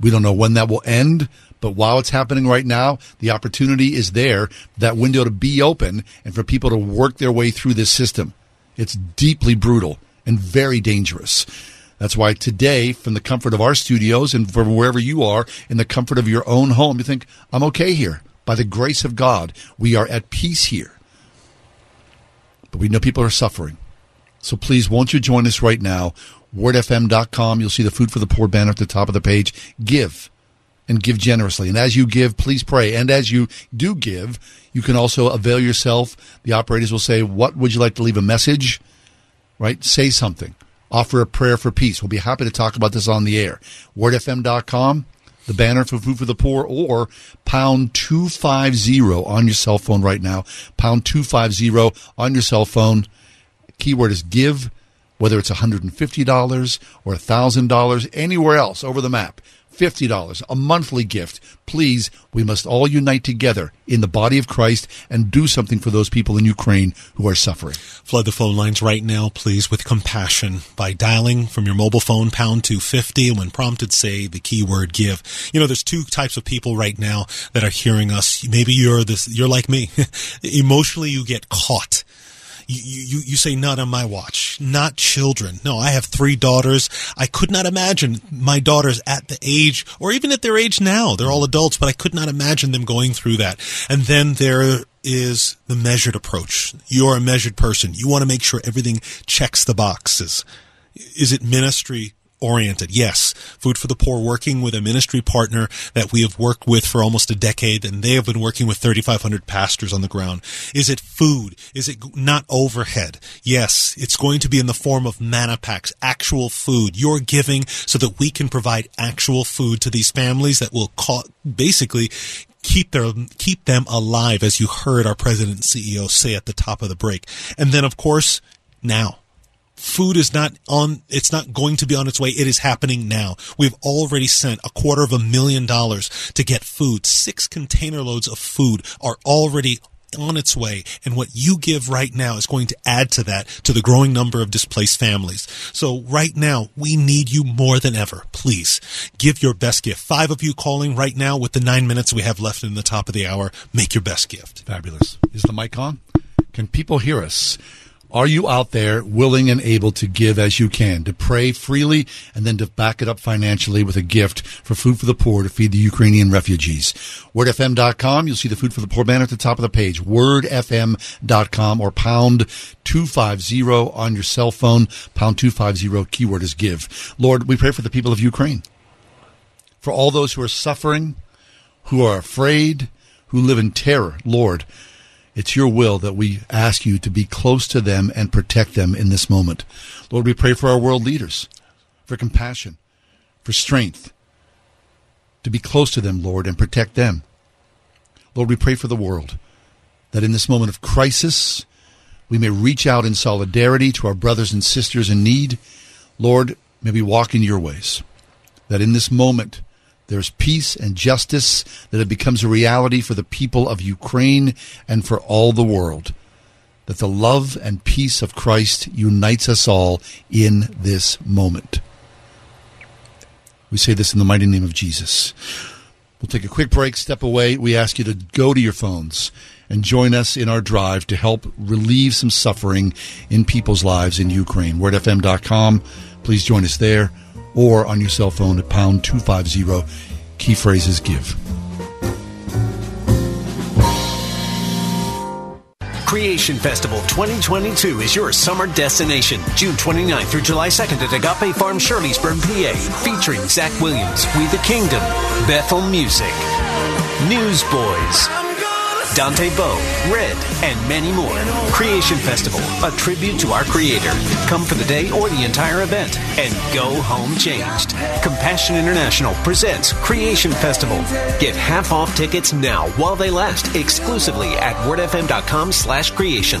We don't know when that will end, but while it's happening right now, the opportunity is there, that window to be open and for people to work their way through this system. It's deeply brutal and very dangerous. That's why today, from the comfort of our studios and from wherever you are, in the comfort of your own home, you think, I'm okay here. By the grace of God, we are at peace here. But we know people are suffering. So please, won't you join us right now? WordFM.com. You'll see the Food for the Poor banner at the top of the page. Give and give generously. And as you give, please pray. And as you do give, you can also avail yourself. The operators will say, What would you like to leave a message? Right? Say something. Offer a prayer for peace. We'll be happy to talk about this on the air. WordFM.com, the banner for Food for the Poor, or pound 250 on your cell phone right now. Pound 250 on your cell phone. Keyword is give, whether it's $150 or $1,000, anywhere else over the map. $50, a monthly gift. Please, we must all unite together in the body of Christ and do something for those people in Ukraine who are suffering. Flood the phone lines right now, please, with compassion by dialing from your mobile phone pound 250 and when prompted say the keyword give. You know, there's two types of people right now that are hearing us. Maybe you're this, you're like me. Emotionally, you get caught. You, you, you say not on my watch, not children. No, I have three daughters. I could not imagine my daughters at the age, or even at their age now. They're all adults, but I could not imagine them going through that. And then there is the measured approach. You're a measured person. You want to make sure everything checks the boxes. Is it ministry oriented. Yes, Food for the Poor working with a ministry partner that we have worked with for almost a decade and they have been working with 3,500 pastors on the ground. Is it food? Is it not overhead? Yes, it's going to be in the form of manna packs, actual food. You're giving so that we can provide actual food to these families that will call, basically keep their keep them alive as you heard our president and CEO say at the top of the break. And then of course, now food is not on it's not going to be on its way. It is happening now. We've already sent a quarter of a million dollars to get food. Six container loads of food are already on its way. And what you give right now is going to add to that to the growing number of displaced families. So right now we need you more than ever. Please give your best gift. Five of you calling right now with the nine minutes we have left in the top of the hour. Make your best gift. Fabulous. Is the mic on? Can people hear us? Are you out there willing and able to give as you can, to pray freely, and then to back it up financially with a gift for Food for the Poor to feed the Ukrainian refugees? WordFM.com, you'll see the Food for the Poor banner at the top of the page. WordFM.com or pound 250 on your cell phone. Pound 250, keyword is give. Lord, we pray for the people of Ukraine. For all those who are suffering, who are afraid, who live in terror, Lord, it's your will that we ask you to be close to them and protect them in this moment. Lord, we pray for our world leaders, for compassion, for strength, to be close to them, Lord, and protect them. Lord, we pray for the world that in this moment of crisis, we may reach out in solidarity to our brothers and sisters in need. Lord, may we walk in your ways. That in this moment, there's peace and justice, that it becomes a reality for the people of Ukraine and for all the world. That the love and peace of Christ unites us all in this moment. We say this in the mighty name of Jesus. We'll take a quick break, step away. We ask you to go to your phones and join us in our drive to help relieve some suffering in people's lives in Ukraine. WordFM.com. Please join us there or on your cell phone at pound 250. Key phrases give. Creation Festival 2022 is your summer destination. June 29th through July 2nd at Agape Farm, Shirleysburg, PA. Featuring Zach Williams, We the Kingdom, Bethel Music, Newsboys, Dante Bowe, Red, and many more. Creation Festival, a tribute to our Creator. Come for the day or the entire event and go home changed. Compassion International presents Creation Festival. Get half off tickets now while they last exclusively at wordfm.com slash creation.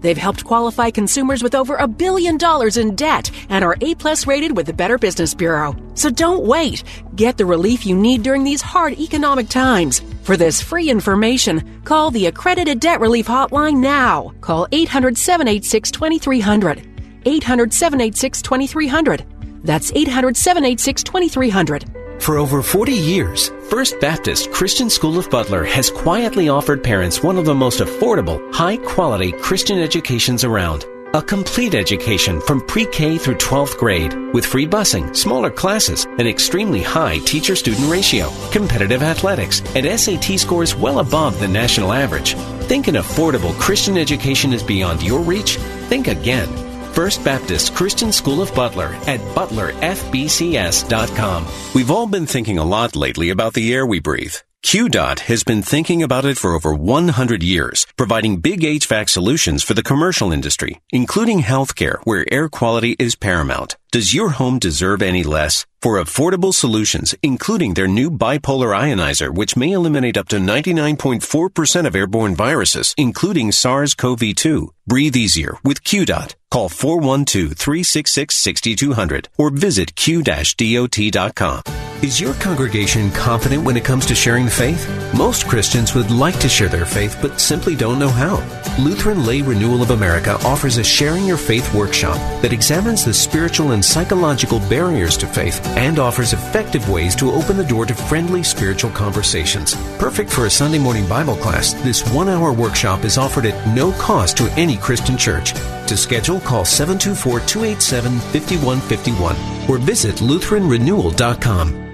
They've helped qualify consumers with over a billion dollars in debt and are A plus rated with the Better Business Bureau. So don't wait. Get the relief you need during these hard economic times. For this free information, call the Accredited Debt Relief Hotline now. Call 800 786 2300. 800 786 2300. That's 800 786 2300. For over 40 years, First Baptist Christian School of Butler has quietly offered parents one of the most affordable, high quality Christian educations around. A complete education from pre K through 12th grade with free busing, smaller classes, an extremely high teacher student ratio, competitive athletics, and SAT scores well above the national average. Think an affordable Christian education is beyond your reach? Think again. First Baptist Christian School of Butler at butlerfbcs.com. We've all been thinking a lot lately about the air we breathe. QDOT has been thinking about it for over 100 years, providing big HVAC solutions for the commercial industry, including healthcare, where air quality is paramount. Does your home deserve any less? For affordable solutions, including their new bipolar ionizer, which may eliminate up to 99.4% of airborne viruses, including SARS-CoV-2. Breathe easier with QDOT. Call 412-366-6200 or visit q-dot.com. Is your congregation confident when it comes to sharing the faith? Most Christians would like to share their faith, but simply don't know how. Lutheran Lay Renewal of America offers a Sharing Your Faith workshop that examines the spiritual and psychological barriers to faith and offers effective ways to open the door to friendly spiritual conversations. Perfect for a Sunday morning Bible class, this one hour workshop is offered at no cost to any Christian church. To schedule, call 724 287 5151 or visit LutheranRenewal.com.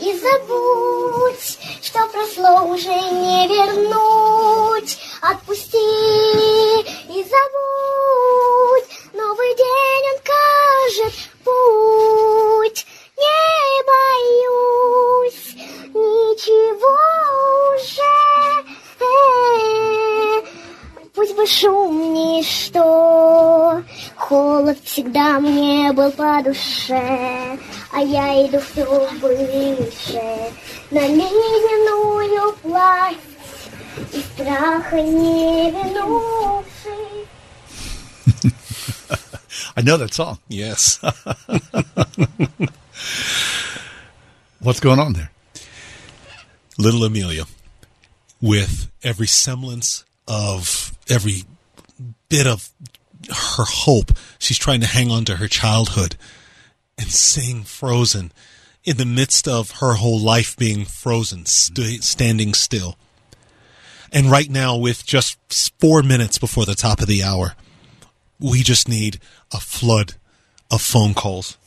И забудь, что прошло уже не вернуть. Отпусти и забудь. Новый день он кажет путь. Не боюсь ничего уже. Э, Пусть бы шум ничто, холод всегда мне был по душе, а я иду все выше на ледяную пласть и страха не вернувший. I know that song. Yes. What's going on there? Little Amelia, with every semblance of every bit of her hope, she's trying to hang on to her childhood and sing Frozen in the midst of her whole life being frozen, st- standing still. And right now, with just four minutes before the top of the hour, we just need a flood of phone calls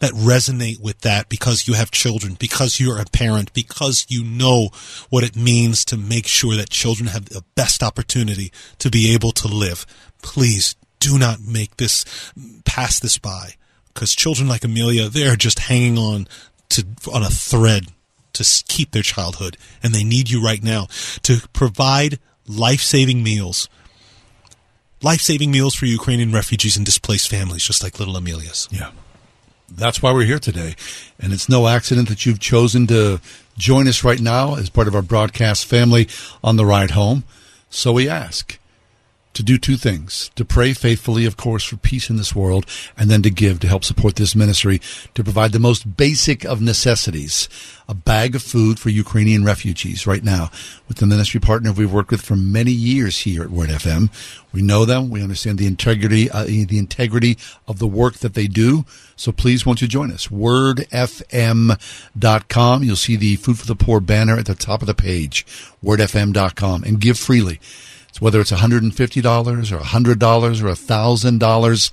that resonate with that because you have children, because you're a parent, because you know what it means to make sure that children have the best opportunity to be able to live. Please do not make this, pass this by. Because children like Amelia, they're just hanging on to, on a thread to keep their childhood. And they need you right now to provide life saving meals. Life saving meals for Ukrainian refugees and displaced families, just like little Amelia's. Yeah. That's why we're here today. And it's no accident that you've chosen to join us right now as part of our broadcast family on the ride home. So we ask to do two things to pray faithfully, of course, for peace in this world, and then to give to help support this ministry to provide the most basic of necessities a bag of food for Ukrainian refugees right now with the ministry partner we've worked with for many years here at Word FM. We know them. We understand the integrity, uh, the integrity of the work that they do. So please won't you join us? Wordfm.com. You'll see the Food for the Poor banner at the top of the page. Wordfm.com and give freely. Whether it's $150 or $100 or $1,000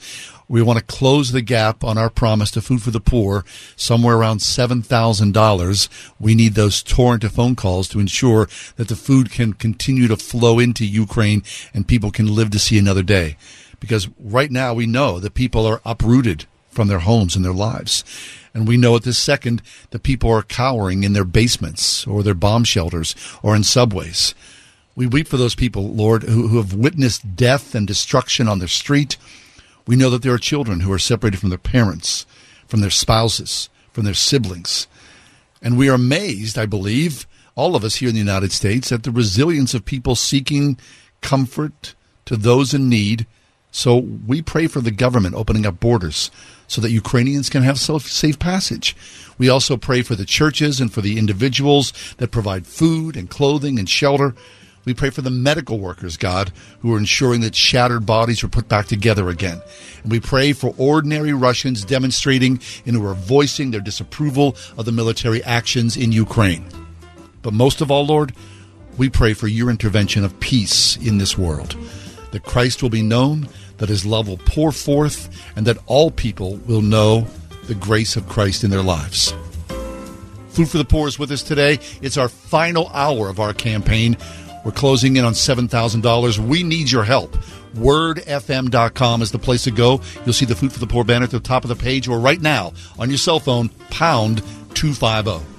We want to close the gap on our promise to Food for the Poor somewhere around $7,000. We need those torrent of phone calls to ensure that the food can continue to flow into Ukraine and people can live to see another day. Because right now we know that people are uprooted from their homes and their lives. And we know at this second that people are cowering in their basements or their bomb shelters or in subways. We weep for those people, Lord, who, who have witnessed death and destruction on their street. We know that there are children who are separated from their parents, from their spouses, from their siblings. And we are amazed, I believe, all of us here in the United States, at the resilience of people seeking comfort to those in need. So we pray for the government opening up borders so that Ukrainians can have safe passage. We also pray for the churches and for the individuals that provide food and clothing and shelter. We pray for the medical workers, God, who are ensuring that shattered bodies are put back together again. And we pray for ordinary Russians demonstrating and who are voicing their disapproval of the military actions in Ukraine. But most of all, Lord, we pray for your intervention of peace in this world, that Christ will be known, that his love will pour forth, and that all people will know the grace of Christ in their lives. Food for the Poor is with us today. It's our final hour of our campaign. We're closing in on $7,000. We need your help. WordFM.com is the place to go. You'll see the Food for the Poor banner at the top of the page or right now on your cell phone, pound 250.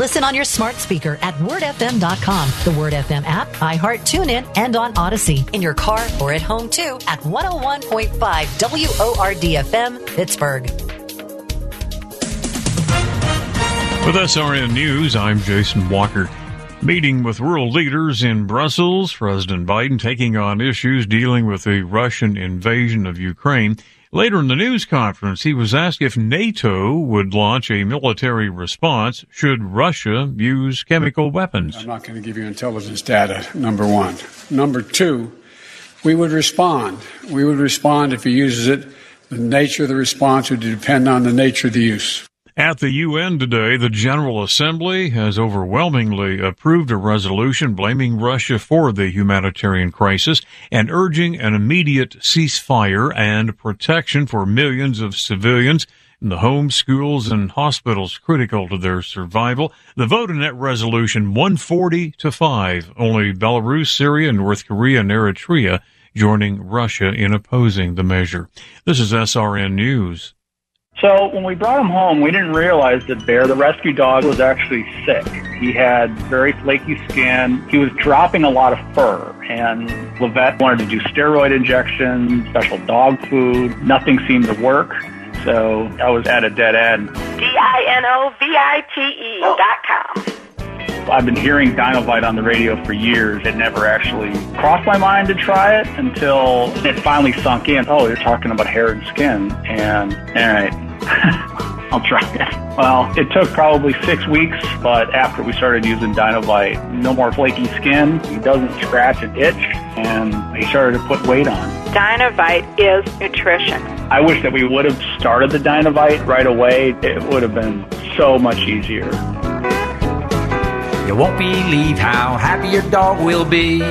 Listen on your smart speaker at wordfm.com, the Word FM app, iHeart, TuneIn, and on Audacy. In your car or at home too at 101.5 WORDFM, Pittsburgh. With SRN News, I'm Jason Walker. Meeting with world leaders in Brussels, President Biden taking on issues dealing with the Russian invasion of Ukraine. Later in the news conference, he was asked if NATO would launch a military response should Russia use chemical weapons. I'm not going to give you intelligence data, number one. Number two, we would respond. We would respond if he uses it. The nature of the response would depend on the nature of the use. At the UN today, the General Assembly has overwhelmingly approved a resolution blaming Russia for the humanitarian crisis and urging an immediate ceasefire and protection for millions of civilians in the homes, schools, and hospitals critical to their survival. The vote in that resolution 140 to 5. Only Belarus, Syria, North Korea, and Eritrea joining Russia in opposing the measure. This is SRN News. So when we brought him home, we didn't realize that Bear, the rescue dog, was actually sick. He had very flaky skin. He was dropping a lot of fur, and Levette wanted to do steroid injections, special dog food. Nothing seemed to work. So I was at a dead end. D-I-N-O-V-I-T-E dot com. I've been hearing Dinovite on the radio for years. It never actually crossed my mind to try it until it finally sunk in. Oh, you're talking about hair and skin. And, all right, I'll try it. Well, it took probably six weeks, but after we started using Dinovite, no more flaky skin. He doesn't scratch and itch, and he started to put weight on. Dinovite is nutrition. I wish that we would have started the Dinovite right away. It would have been so much easier. You won't believe how happy your dog will be.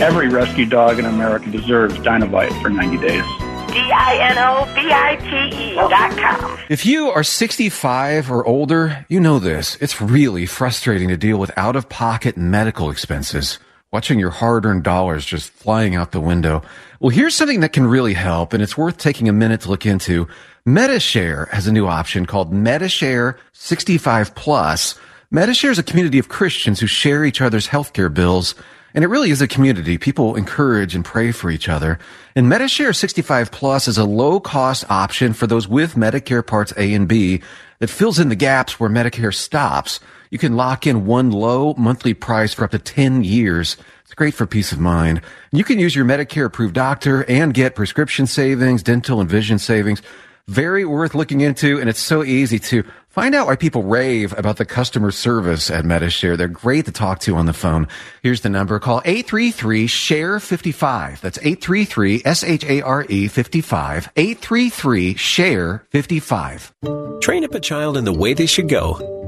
Every rescue dog in America deserves Dinovite for 90 days. D-I-N-O-V-I-T-E dot com. If you are 65 or older, you know this. It's really frustrating to deal with out of pocket medical expenses. Watching your hard earned dollars just flying out the window. Well, here's something that can really help, and it's worth taking a minute to look into. Medi-Share has a new option called Medi-Share 65 Plus. Medi-Share is a community of Christians who share each other's healthcare bills. And it really is a community. People encourage and pray for each other. And Medi-Share 65 Plus is a low cost option for those with Medicare Parts A and B that fills in the gaps where Medicare stops. You can lock in one low monthly price for up to 10 years. It's great for peace of mind. You can use your Medicare approved doctor and get prescription savings, dental and vision savings. Very worth looking into, and it's so easy to find out why people rave about the customer service at Medi-Share. They're great to talk to on the phone. Here's the number. Call 833-SHARE-55. That's 833-S-H-A-R-E 55. 833-SHARE-55. Train up a child in the way they should go.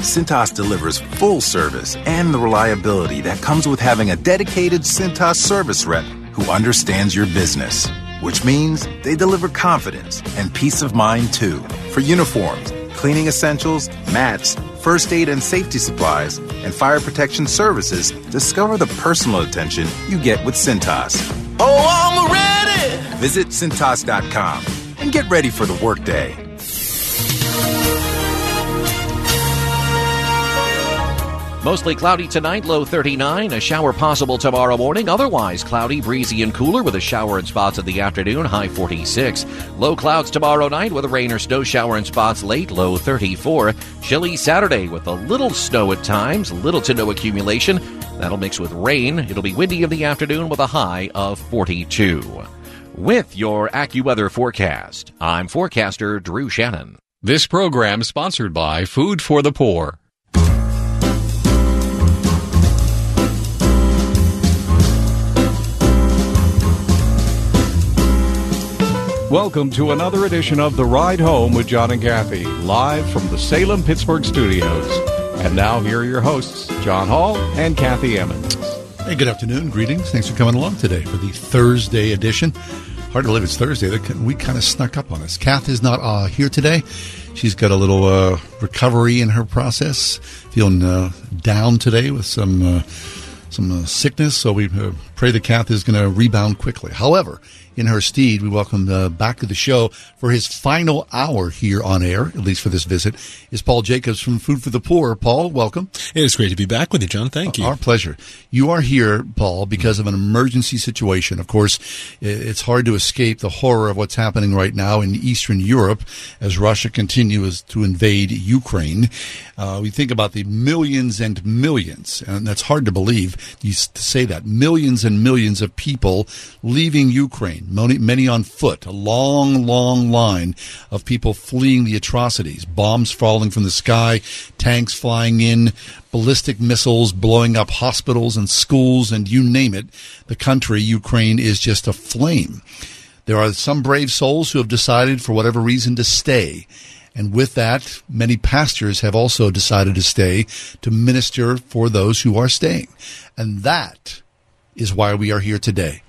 Cintas delivers full service and the reliability that comes with having a dedicated Cintas service rep who understands your business. Which means they deliver confidence and peace of mind too. For uniforms, cleaning essentials, mats, first aid and safety supplies, and fire protection services, discover the personal attention you get with Cintas. Oh, I'm ready. Visit Cintas.com and get ready for the workday. Mostly cloudy tonight, low 39. A shower possible tomorrow morning. Otherwise, cloudy, breezy, and cooler with a shower in spots in the afternoon, high 46. Low clouds tomorrow night with a rain or snow shower in spots late, low 34. Chilly Saturday with a little snow at times, little to no accumulation. That'll mix with rain. It'll be windy in the afternoon with a high of 42. With your AccuWeather forecast, I'm forecaster Drew Shannon. This program sponsored by Food for the Poor. Welcome to another edition of The Ride Home with John and Kathy, live from the Salem Pittsburgh studios. And now, here are your hosts, John Hall and Kathy Emmons. Hey, good afternoon. Greetings. Thanks for coming along today for the Thursday edition. Hard to believe it's Thursday. We kind of snuck up on us. Kath is not uh, here today. She's got a little uh, recovery in her process, feeling uh, down today with some uh, some uh, sickness. So we uh, pray that Kath is going to rebound quickly. However, in her stead, we welcome uh, back to the show for his final hour here on air, at least for this visit, is Paul Jacobs from Food for the Poor. Paul, welcome. It is great to be back with you, John. Thank you. Our pleasure. You are here, Paul, because of an emergency situation. Of course, it's hard to escape the horror of what's happening right now in Eastern Europe as Russia continues to invade Ukraine. Uh, we think about the millions and millions, and that's hard to believe you to say that millions and millions of people leaving Ukraine, many, many on foot, a long, long line of people fleeing the atrocities, bombs falling from the sky, tanks flying in, ballistic missiles blowing up hospitals and schools, and you name it. The country, Ukraine, is just aflame. There are some brave souls who have decided, for whatever reason, to stay. And with that, many pastors have also decided to stay to minister for those who are staying. And that is why we are here today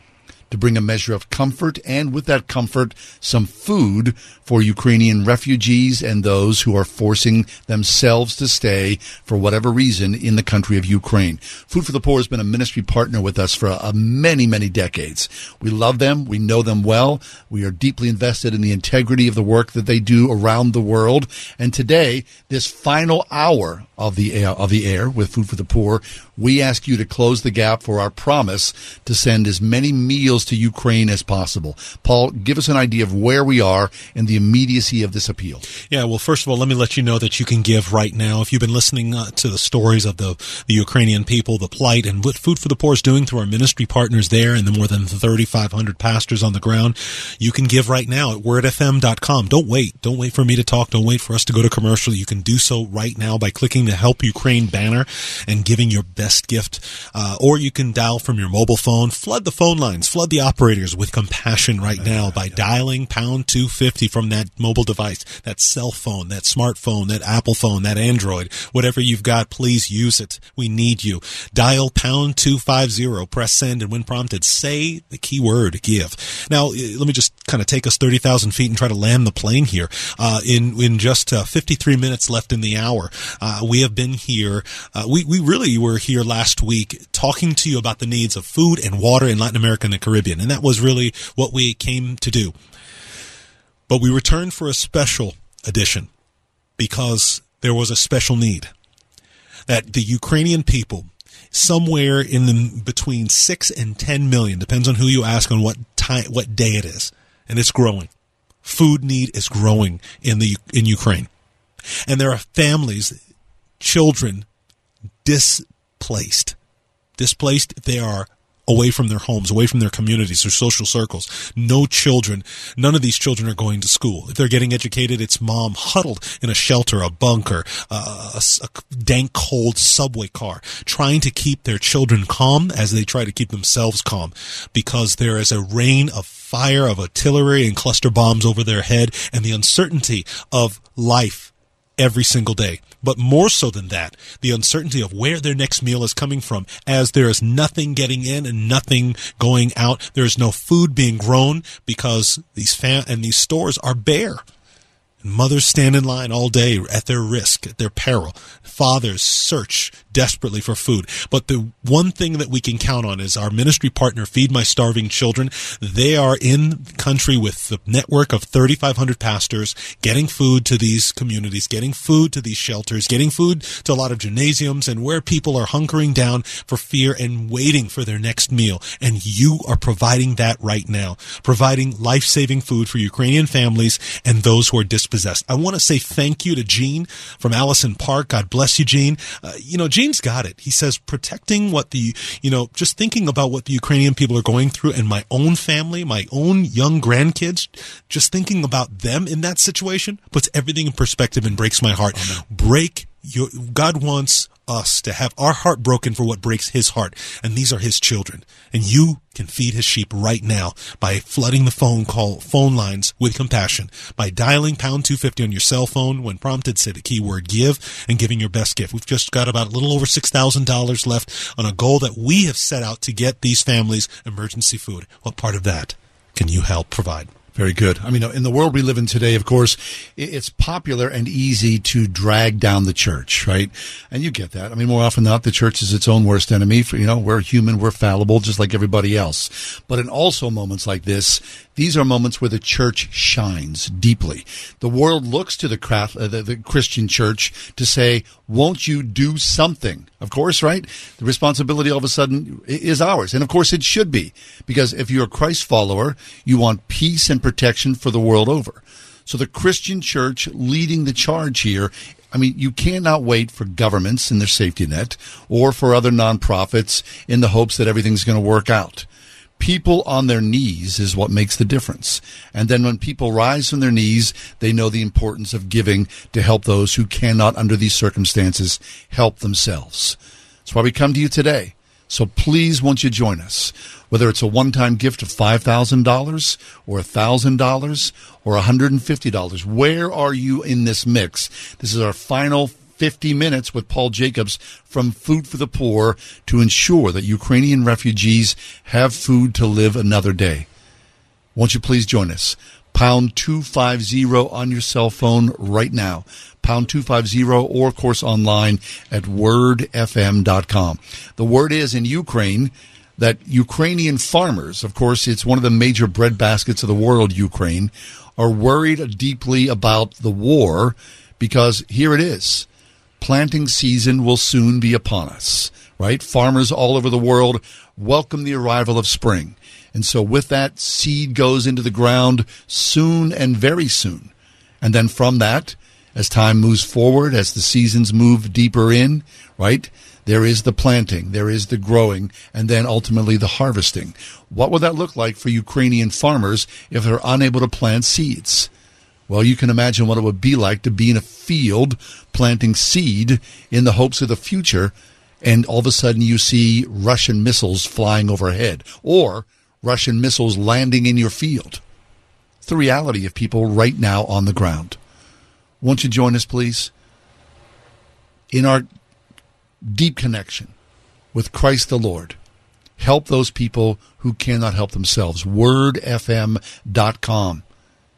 to bring a measure of comfort and with that comfort, some food for Ukrainian refugees and those who are forcing themselves to stay for whatever reason in the country of Ukraine. Food for the Poor has been a ministry partner with us for uh, many, many decades. We love them. We know them well. We are deeply invested in the integrity of the work that they do around the world. And today, this final hour of the air, of the air with Food for the Poor, we ask you to close the gap for our promise to send as many meals to Ukraine as possible. Paul, give us an idea of where we are and the immediacy of this appeal. Yeah, well, first of all, let me let you know that you can give right now. If you've been listening uh, to the stories of the, the Ukrainian people, the plight, and what Food for the Poor is doing through our ministry partners there and the more than 3,500 pastors on the ground, you can give right now at wordfm.com. Don't wait. Don't wait for me to talk. Don't wait for us to go to commercial. You can do so right now by clicking the Help Ukraine banner and giving your best gift. Uh, or you can dial from your mobile phone. Flood the phone lines. Flood the operators with compassion right now by dialing pound 250 from that mobile device, that cell phone, that smartphone, that Apple phone, that Android, whatever you've got, please use it. We need you. Dial pound 250, press send, and when prompted, say the keyword give. Now, eh, let me just kind of take us 30,000 feet and try to land the plane here. Uh, in, in just uh, 53 minutes left in the hour, uh, we have been here. Uh, we, we really were here last week talking to you about the needs of food and water in Latin America and the Caribbean. And that was really what we came to do. But we returned for a special edition because there was a special need that the Ukrainian people, somewhere in the between six and ten million, depends on who you ask on what time, what day it is, and it's growing. Food need is growing in the in Ukraine, and there are families children displaced. Displaced, they are away from their homes, away from their communities, their social circles. No children, none of these children are going to school. If they're getting educated, it's mom huddled in a shelter, a bunker, a, a dank, cold subway car, trying to keep their children calm as they try to keep themselves calm because there is a rain of fire, of artillery and cluster bombs over their head and the uncertainty of life every single day. But more so than that, the uncertainty of where their next meal is coming from, as there is nothing getting in and nothing going out. There is no food being grown because these fam- and these stores are bare. Mothers stand in line all day at their risk, at their peril. Fathers search desperately for food. But the one thing that we can count on is our ministry partner, Feed My Starving Children. They are in country with the network of 3,500 pastors, getting food to these communities, getting food to these shelters, getting food to a lot of gymnasiums and where people are hunkering down for fear and waiting for their next meal. And you are providing that right now, providing life-saving food for Ukrainian families and those who are dispossessed. I want to say thank you to Gene from Allison Park. God bless you, Gene. Uh, you know, Gene's got it. He says protecting what the, you know, just thinking about what the Ukrainian people are going through and my own family, my own young grandkids, just thinking about them in that situation puts everything in perspective and breaks my heart. Break your, God wants us to have our heart broken for what breaks his heart. And these are his children. And you can feed his sheep right now by flooding the phone call, phone lines with compassion, by dialing pound 250 on your cell phone when prompted, say the keyword give and giving your best gift. We've just got about a little over $6,000 left on a goal that we have set out to get these families emergency food. What part of that can you help provide? Very good. I mean, in the world we live in today, of course, it's popular and easy to drag down the church, right? And you get that. I mean, more often than not, the church is its own worst enemy. For, you know, we're human, we're fallible, just like everybody else. But in also moments like this, these are moments where the church shines deeply. The world looks to the, craft, uh, the, the Christian church to say, won't you do something? Of course, right? The responsibility all of a sudden is ours. And of course it should be. Because if you're a Christ follower, you want peace and protection for the world over. So the Christian church leading the charge here, I mean, you cannot wait for governments and their safety net or for other nonprofits in the hopes that everything's going to work out. People on their knees is what makes the difference. And then when people rise from their knees, they know the importance of giving to help those who cannot, under these circumstances, help themselves. That's why we come to you today. So please, won't you join us? Whether it's a one-time gift of $5,000 or $1,000 or $150, where are you in this mix? This is our final 50 minutes with Paul Jacobs from Food for the Poor to ensure that Ukrainian refugees have food to live another day. Won't you please join us? Pound 250 on your cell phone right now. Pound 250 or of course online at wordfm.com. The word is in Ukraine that Ukrainian farmers, of course, it's one of the major bread baskets of the world, Ukraine, are worried deeply about the war because here it is. Planting season will soon be upon us, right? Farmers all over the world welcome the arrival of spring. And so with that, seed goes into the ground soon and very soon. And then from that, as time moves forward, as the seasons move deeper in, right? There is the planting, there is the growing, and then ultimately the harvesting. What would that look like for Ukrainian farmers if they're unable to plant seeds? Well, you can imagine what it would be like to be in a field planting seed in the hopes of the future, and all of a sudden you see Russian missiles flying overhead or Russian missiles landing in your field. It's the reality of people right now on the ground. Won't you join us, please? In our deep connection with Christ the Lord, help those people who cannot help themselves. WordFM.com.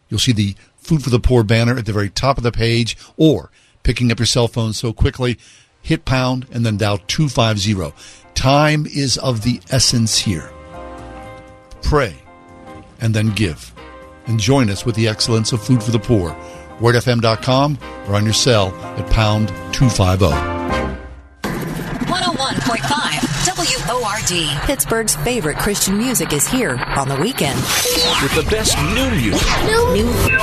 You'll see the Food for the Poor banner at the very top of the page, or picking up your cell phone so quickly, hit pound and then dial 250. Time is of the essence here. Pray and then give. And join us with the excellence of Food for the Poor. WordFM.com or on your cell at pound 250. 101.5 WORD. Pittsburgh's favorite Christian music is here on the weekend. With the best new music. New music.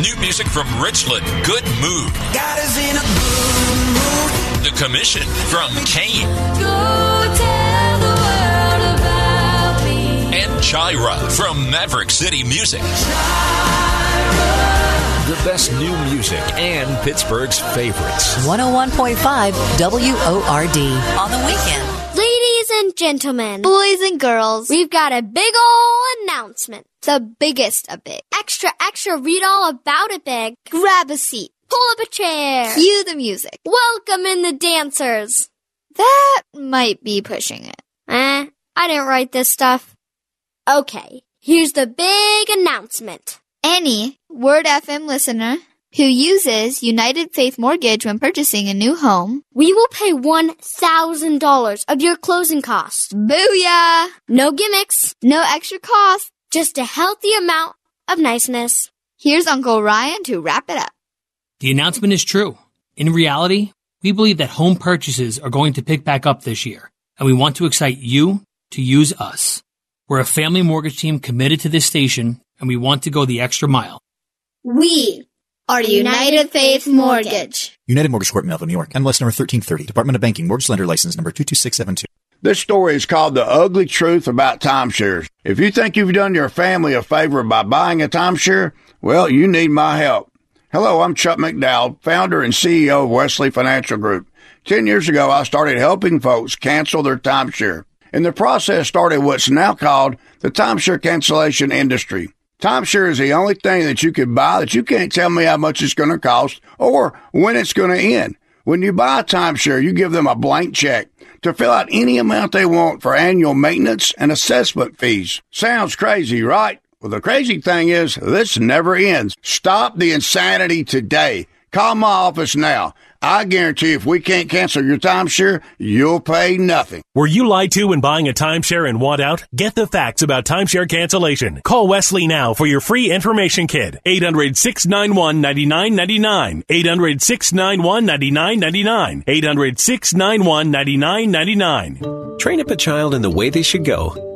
New music from Richland, Good Mood. God is in a good mood. The Commission from Cain. Go tell the world about me. And Jireh from Maverick City Music. The best new music and Pittsburgh's favorites. 101.5 WORD on the weekend. Ladies and gentlemen, boys and girls, we've got a big ol' announcement. The biggest of big. Extra, extra, read all about it big. Grab a seat. Pull up a chair. Cue the music. Welcome in the dancers. That might be pushing it. Eh, I didn't write this stuff. Okay, here's the big announcement. Any Word FM listener who uses United Faith Mortgage when purchasing a new home, we will pay $1,000 of your closing costs. Booyah! No gimmicks, no extra cost, just a healthy amount of niceness. Here's Uncle Ryan to wrap it up. The announcement is true. In reality, we believe that home purchases are going to pick back up this year, and we want to excite you to use us. We're a family mortgage team committed to this station, and we want to go the extra mile. We are United Faith Mortgage. United Mortgage Corp, Melville, New York. MLS number 1330. Department of Banking. Mortgage Lender License number 22672. This story is called The Ugly Truth About Timeshares. If you think you've done your family a favor by buying a timeshare, well, you need my help. Hello, I'm Chuck McDowell, founder and CEO of Wesley Financial Group. Ten years ago, I started helping folks cancel their timeshare. And the process started what's now called the timeshare cancellation industry. Timeshare is the only thing that you can buy that you can't tell me how much it's going to cost or when it's going to end. When you buy a timeshare, you give them a blank check to fill out any amount they want for annual maintenance and assessment fees. Sounds crazy, right? Well, the crazy thing is, this never ends. Stop the insanity today. Call my office now. I guarantee if we can't cancel your timeshare, you'll pay nothing. Were you lied to when buying a timeshare and want out? Get the facts about timeshare cancellation. Call Wesley now for your free information kit. 800 691 9999. 800 691 9999. 800 691 9999. Train up a child in the way they should go.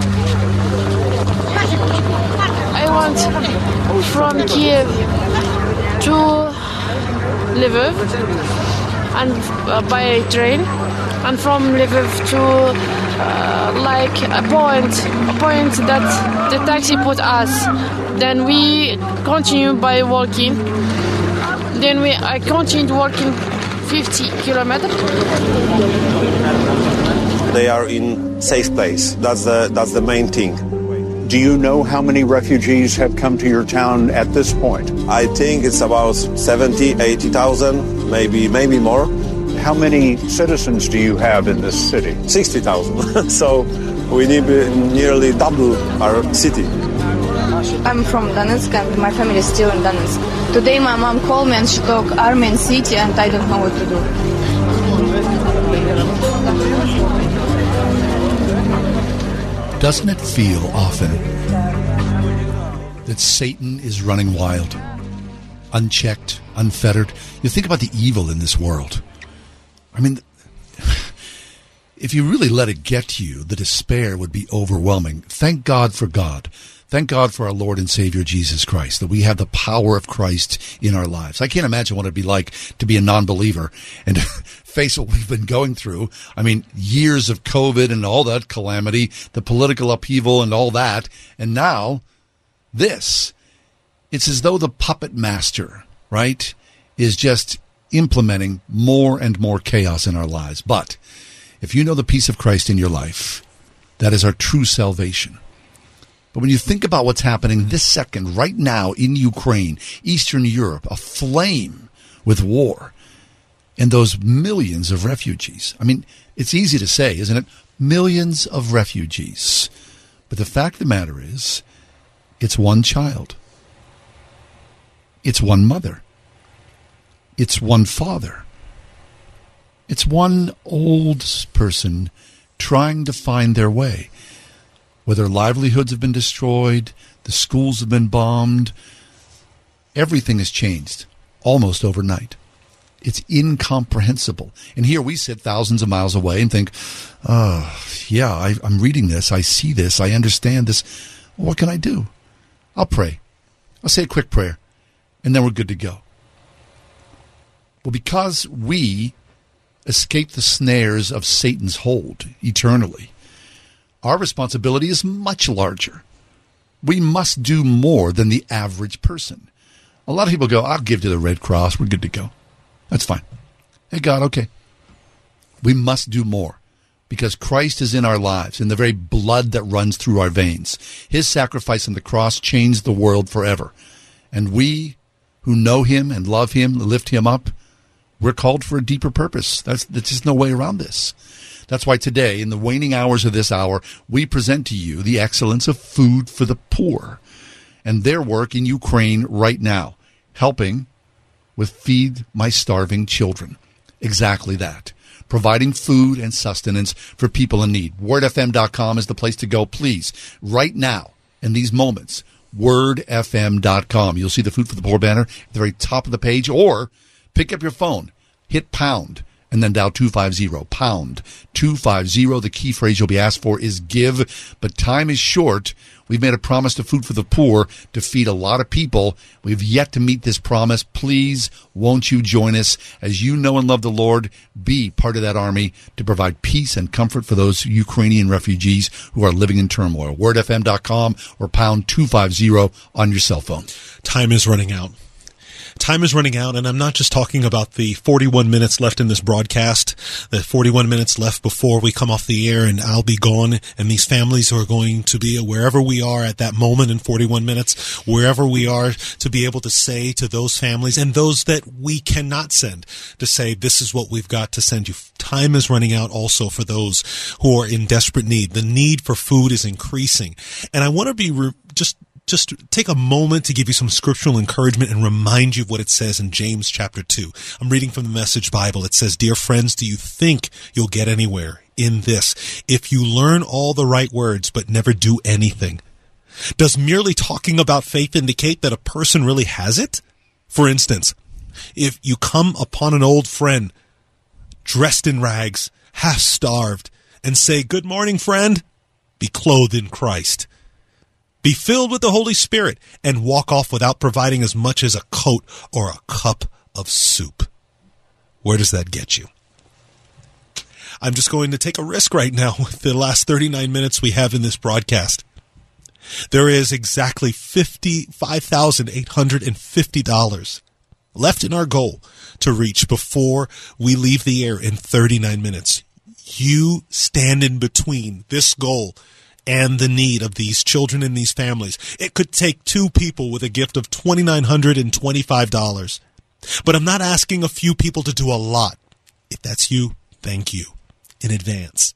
From Kiev to Lviv and uh, by train, and from Lviv to uh, like a point, a point that the taxi put us. Then we continue by walking. Then we I continued walking 50 kilometers. They are in safe place. That's the that's the main thing. Do you know how many refugees have come to your town at this point? I think it's about 70, 80,000, maybe maybe more. How many citizens do you have in this city? 60,000. so we need nearly double our city. I'm from Donetsk and my family is still in Donetsk. Today my mom called me and she talked Army city and I don't know what to do. Doesn't it feel often that Satan is running wild, unchecked, unfettered? You think about the evil in this world. I mean, if you really let it get to you, the despair would be overwhelming. Thank God for God. Thank God for our Lord and Savior Jesus Christ, that we have the power of Christ in our lives. I can't imagine what it'd be like to be a non-believer and face what we've been going through. I mean, years of COVID and all that calamity, the political upheaval and all that. And now this, it's as though the puppet master, right, is just implementing more and more chaos in our lives. But if you know the peace of Christ in your life, that is our true salvation. But when you think about what's happening this second, right now in Ukraine, Eastern Europe, aflame with war, and those millions of refugees. I mean, it's easy to say, isn't it? Millions of refugees. But the fact of the matter is, it's one child, it's one mother. It's one father. It's one old person trying to find their way. Whether livelihoods have been destroyed, the schools have been bombed, everything has changed almost overnight. It's incomprehensible. And here we sit thousands of miles away and think, oh, yeah, I, I'm reading this. I see this. I understand this. What can I do? I'll pray. I'll say a quick prayer, and then we're good to go. Well, because we escape the snares of Satan's hold eternally, our responsibility is much larger. We must do more than the average person. A lot of people go, I'll give to the Red Cross. We're good to go. That's fine. Hey, God, okay. We must do more because Christ is in our lives, in the very blood that runs through our veins. His sacrifice on the cross changed the world forever. And we who know him and love him, lift him up, we're called for a deeper purpose. That's, there's just no way around this. That's why today, in the waning hours of this hour, we present to you the excellence of food for the poor and their work in Ukraine right now, helping with Feed My Starving Children. Exactly that. Providing food and sustenance for people in need. WordFM.com is the place to go. Please, right now, in these moments, wordfm.com. You'll see the Food for the Poor banner at the very top of the page, or pick up your phone, hit pound, and then dial 250 pound 250. The key phrase you'll be asked for is give, but time is short. We've made a promise to Food for the Poor to feed a lot of people. We've yet to meet this promise. Please, won't you join us as you know and love the Lord? Be part of that army to provide peace and comfort for those Ukrainian refugees who are living in turmoil. WordFM.com or pound 250 on your cell phone. Time is running out. Time is running out, and I'm not just talking about the 41 minutes left in this broadcast, the 41 minutes left before we come off the air and I'll be gone, and these families are going to be wherever we are at that moment in 41 minutes, wherever we are, to be able to say to those families and those that we cannot send, to say, this is what we've got to send you. Time is running out also for those who are in desperate need. The need for food is increasing. And I want to be re- just just take a moment to give you some scriptural encouragement and remind you of what it says in James chapter 2. I'm reading from the Message Bible. It says, Dear friends, do you think you'll get anywhere in this if you learn all the right words but never do anything? Does merely talking about faith indicate that a person really has it? For instance, if you come upon an old friend dressed in rags, half starved, and say, Good morning, friend, be clothed in Christ be filled with the Holy Spirit, and walk off without providing as much as a coat or a cup of soup. Where does that get you? I'm just going to take a risk right now with the last 39 minutes we have in this broadcast. There is exactly $55,850 left in our goal to reach before we leave the air in 39 minutes. You stand in between this goal and the need of these children and these families. It could take two people with a gift of $2,925. But I'm not asking a few people to do a lot. If that's you, thank you in advance.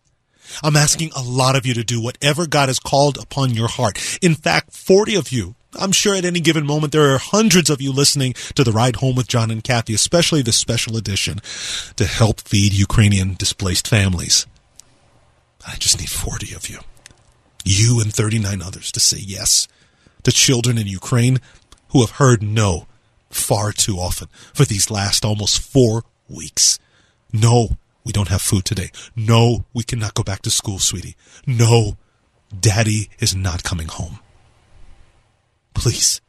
I'm asking a lot of you to do whatever God has called upon your heart. In fact, 40 of you, I'm sure at any given moment there are hundreds of you listening to the Ride Home with John and Kathy, especially the special edition to help feed Ukrainian displaced families. I just need 40 of you you and 39 others to say yes to children in Ukraine who have heard no far too often for these last almost four weeks. No, we don't have food today. No, we cannot go back to school, sweetie. No, daddy is not coming home. Please,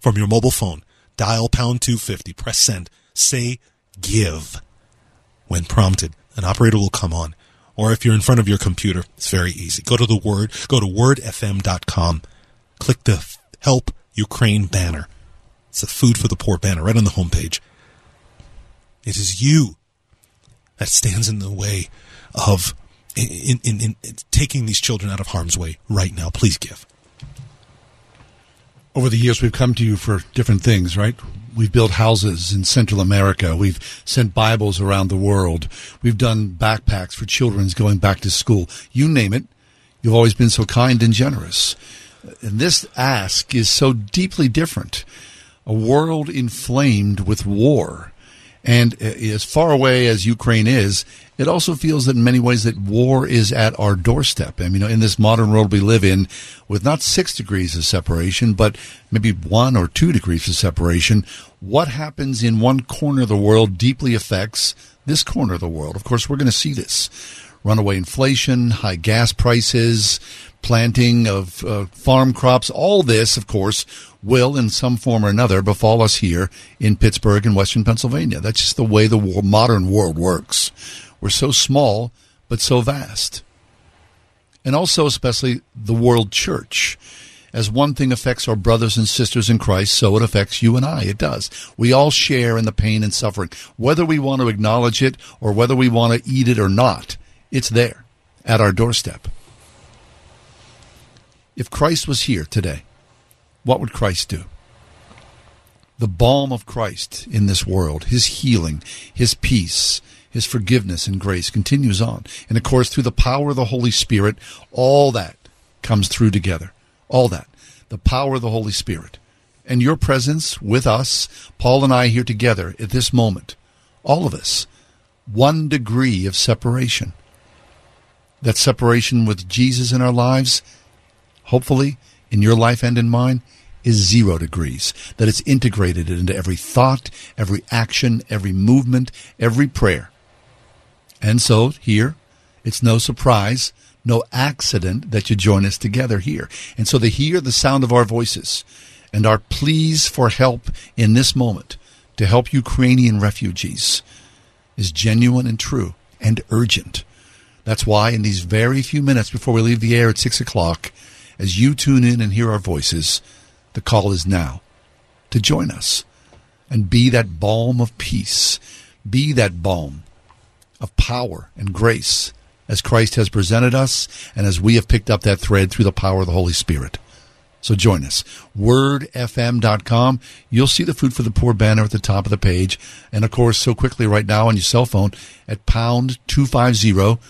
from your mobile phone, dial pound 250, press send, say give. When prompted, an operator will come on or if you're in front of your computer, it's very easy. Go to the Word, go to wordfm.com, click the Help Ukraine banner. It's the Food for the Poor banner right on the homepage. It is you that stands in the way of in, in, in, in taking these children out of harm's way right now. Please give. Over the years, we've come to you for different things, right? We've built houses in Central America. We've sent Bibles around the world. We've done backpacks for children going back to school. You name it. You've always been so kind and generous. And this ask is so deeply different. A world inflamed with war And uh, as far away as Ukraine is, it also feels that in many ways that war is at our doorstep. I mean, in this modern world we live in, with not six degrees of separation, but maybe one or two degrees of separation, what happens in one corner of the world deeply affects this corner of the world. Of course, we're going to see this runaway inflation, high gas prices, planting of uh, farm crops. All this, of course, will in some form or another befall us here in Pittsburgh and Western Pennsylvania. That's just the way the war, modern world works. We're so small, but so vast. And also, especially the world church. As one thing affects our brothers and sisters in Christ, so it affects you and I. It does. We all share in the pain and suffering. Whether we want to acknowledge it or whether we want to eat it or not, it's there at our doorstep. If Christ was here today, what would Christ do? The balm of Christ in this world, his healing, his peace, his forgiveness and grace continues on. And of course, through the power of the Holy Spirit, all that comes through together. All that. The power of the Holy Spirit. And your presence with us, Paul and I here together at this moment, all of us, one degree of separation. That separation with Jesus in our lives, hopefully, in your life and in mine, is zero degrees. That it's integrated into every thought, every action, every movement, every prayer. And so here, it's no surprise, no accident that you join us together here. And so to hear the sound of our voices and our pleas for help in this moment to help Ukrainian refugees is genuine and true and urgent. That's why in these very few minutes before we leave the air at six o'clock, as you tune in and hear our voices, the call is now to join us and be that balm of peace. Be that balm of power and grace as Christ has presented us and as we have picked up that thread through the power of the Holy Spirit. So join us. WordFM.com. You'll see the Food for the Poor banner at the top of the page. And of course, so quickly right now on your cell phone at pound 250,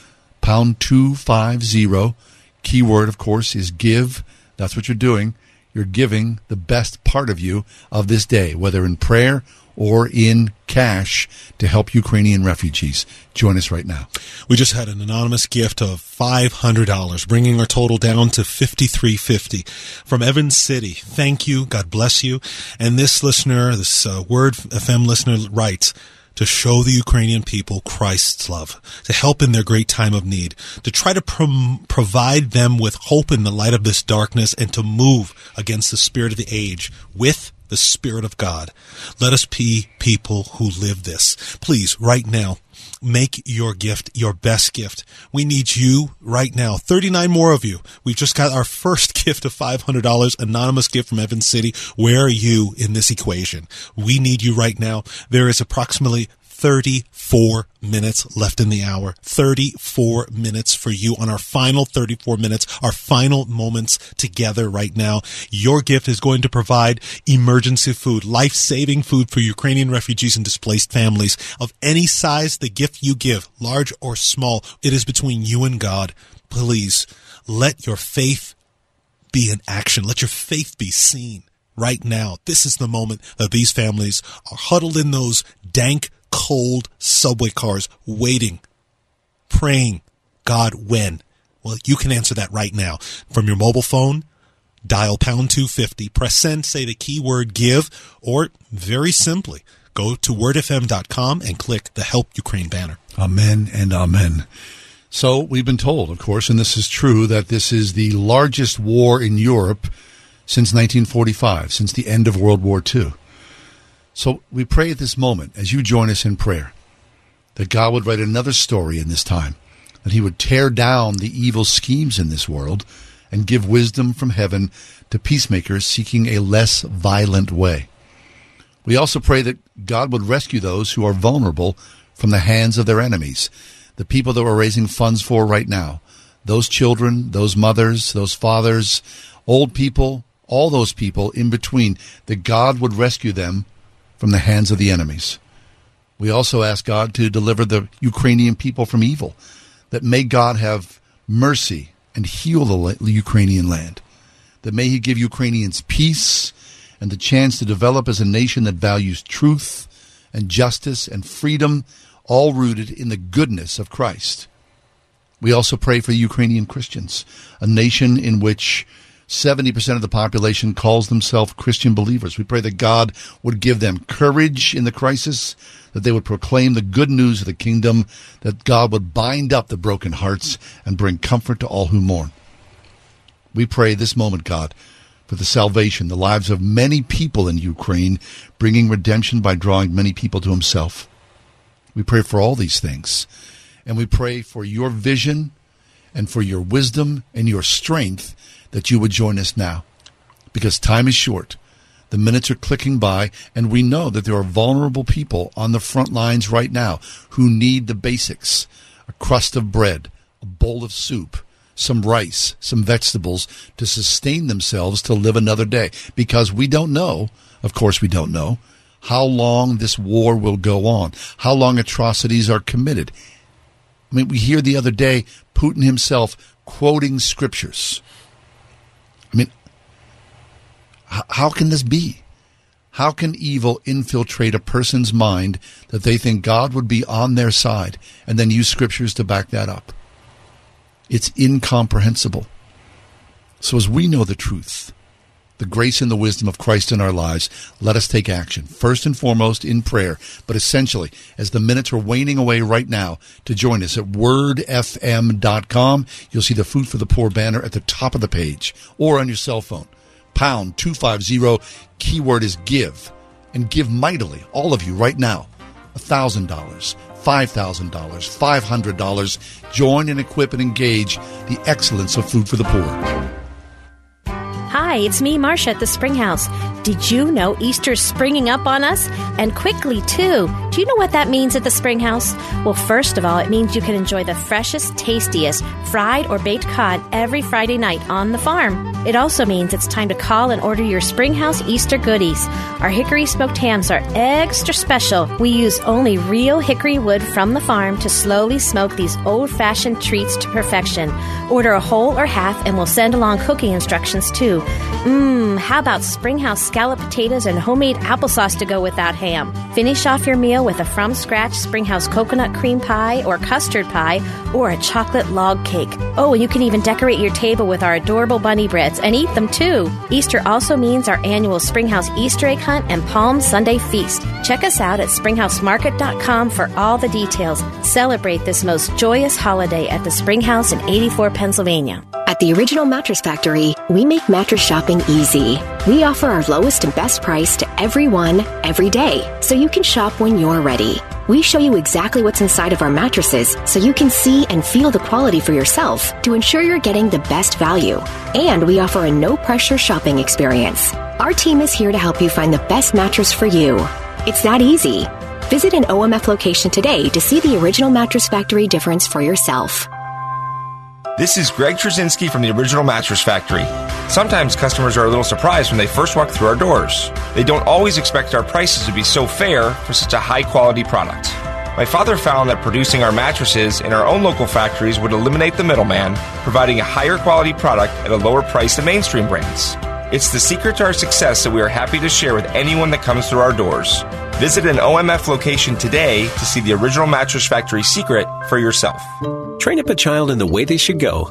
pound 250. Keyword, of course, is give. That's what you're doing. You're giving the best part of you of this day, whether in prayer or in cash to help Ukrainian refugees. Join us right now. We just had an anonymous gift of five hundred dollars, bringing our total down to fifty three fifty from Evans City. Thank you. God bless you. And this listener, this uh, Word FM listener, writes to show the Ukrainian people Christ's love, to help in their great time of need, to try to prom- provide them with hope in the light of this darkness, and to move against the spirit of the age with the Spirit of God. Let us be people who live this. Please, right now, make your gift your best gift. We need you right now. 39 more of you. We've just got our first gift of $500, anonymous gift from Evans City. Where are you in this equation? We need you right now. There is approximately 34 minutes left in the hour. 34 minutes for you on our final 34 minutes, our final moments together right now. Your gift is going to provide emergency food, life saving food for Ukrainian refugees and displaced families of any size. The gift you give, large or small, it is between you and God. Please let your faith be in action. Let your faith be seen right now. This is the moment that these families are huddled in those dank, cold subway cars waiting, praying, God, when? Well, you can answer that right now from your mobile phone. Dial pound 250, press send, say the keyword give, or very simply, go to wordfm.com and click the Help Ukraine banner. Amen and amen. So we've been told, of course, and this is true, that this is the largest war in Europe since 1945, since the end of World War II. So we pray at this moment, as you join us in prayer, that God would write another story in this time, that He would tear down the evil schemes in this world and give wisdom from heaven to peacemakers seeking a less violent way. We also pray that God would rescue those who are vulnerable from the hands of their enemies, the people that we're raising funds for right now, those children, those mothers, those fathers, old people, all those people in between, that God would rescue them from the hands of the enemies. We also ask God to deliver the Ukrainian people from evil, that may God have mercy and heal the Ukrainian land, that may He give Ukrainians peace and the chance to develop as a nation that values truth and justice and freedom, all rooted in the goodness of Christ. We also pray for Ukrainian Christians, a nation in which 70% of the population calls themselves Christian believers. We pray that God would give them courage in the crisis, that they would proclaim the good news of the kingdom, that God would bind up the broken hearts and bring comfort to all who mourn. We pray this moment, God, for the salvation, the lives of many people in Ukraine, bringing redemption by drawing many people to Himself. We pray for all these things. And we pray for your vision and for your wisdom and your strength that you would join us now. Because time is short. The minutes are clicking by, and we know that there are vulnerable people on the front lines right now who need the basics a crust of bread, a bowl of soup, some rice, some vegetables to sustain themselves to live another day. Because we don't know, of course, we don't know, how long this war will go on, how long atrocities are committed. I mean, we hear the other day Putin himself quoting scriptures. I mean, h- how can this be? How can evil infiltrate a person's mind that they think God would be on their side and then use scriptures to back that up? It's incomprehensible. So, as we know the truth, the grace and the wisdom of Christ in our lives, let us take action. First and foremost in prayer, but essentially, as the minutes are waning away right now, to join us at wordfm.com. You'll see the Food for the Poor banner at the top of the page or on your cell phone. Pound 250, keyword is give. And give mightily, all of you right now. $1,000, $5,000, $500. Join and equip and engage the excellence of Food for the Poor. Hi, it's me, Marcia at the Spring House. Did you know Easter's springing up on us? And quickly, too. Do you know what that means at the Spring House? Well, first of all, it means you can enjoy the freshest, tastiest fried or baked cod every Friday night on the farm. It also means it's time to call and order your Spring House Easter goodies. Our hickory smoked hams are extra special. We use only real hickory wood from the farm to slowly smoke these old fashioned treats to perfection. Order a whole or half, and we'll send along cooking instructions too. Mmm, how about Springhouse scallop potatoes and homemade applesauce to go with that ham? Finish off your meal with a from scratch Springhouse coconut cream pie or custard pie or a chocolate log cake. Oh, and you can even decorate your table with our adorable bunny breads and eat them too. Easter also means our annual Springhouse Easter egg hunt and Palm Sunday feast. Check us out at springhousemarket.com for all the details. Celebrate this most joyous holiday at the Springhouse in 84 Pennsylvania. At the Original Mattress Factory, we make mattress shopping easy. We offer our lowest and best price to everyone, every day, so you can shop when you're ready. We show you exactly what's inside of our mattresses so you can see and feel the quality for yourself to ensure you're getting the best value. And we offer a no pressure shopping experience. Our team is here to help you find the best mattress for you. It's that easy. Visit an OMF location today to see the Original Mattress Factory difference for yourself. This is Greg Trzcinski from the Original Mattress Factory. Sometimes customers are a little surprised when they first walk through our doors. They don't always expect our prices to be so fair for such a high quality product. My father found that producing our mattresses in our own local factories would eliminate the middleman, providing a higher quality product at a lower price than mainstream brands. It's the secret to our success that we are happy to share with anyone that comes through our doors. Visit an OMF location today to see the Original Mattress Factory secret for yourself. Train up a child in the way they should go.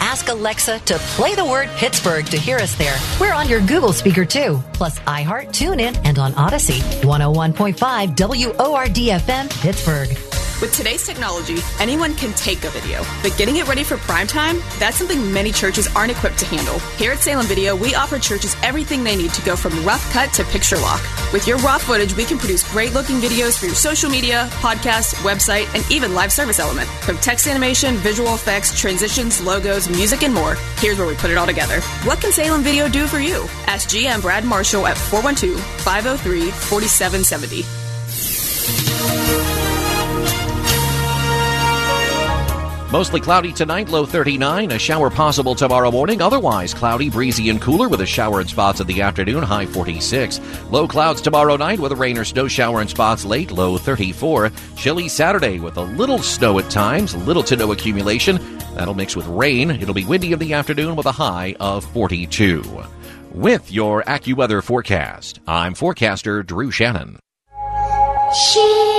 Ask Alexa to play the word Pittsburgh to hear us there. We're on your Google speaker too, plus iHeart, TuneIn, and on Audacy. 101.5 WORD FM, Pittsburgh. With today's technology, anyone can take a video, but getting it ready for prime time, that's something many churches aren't equipped to handle. Here at Salem Video, we offer churches everything they need to go from rough cut to picture lock. With your raw footage, we can produce great looking videos for your social media, podcast, website, and even live service element. From text animation, visual effects, transitions, logos, music, and more, here's where we put it all together. What can Salem Video do for you? Ask GM Brad Marshall at 412 503 4770. Mostly cloudy tonight, low 39. A shower possible tomorrow morning. Otherwise, cloudy, breezy, and cooler with a shower in spots in the afternoon, high 46. Low clouds tomorrow night with a rain or snow shower in spots late, low 34. Chilly Saturday with a little snow at times, little to no accumulation. That'll mix with rain. It'll be windy in the afternoon with a high of 42. With your AccuWeather forecast, I'm forecaster Drew Shannon. Ще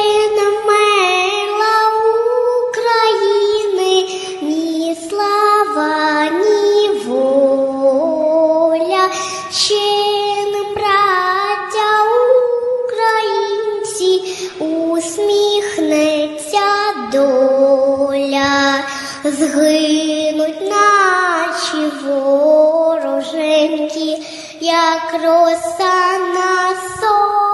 доля, згинуть наші вороженьки, як роса на сонці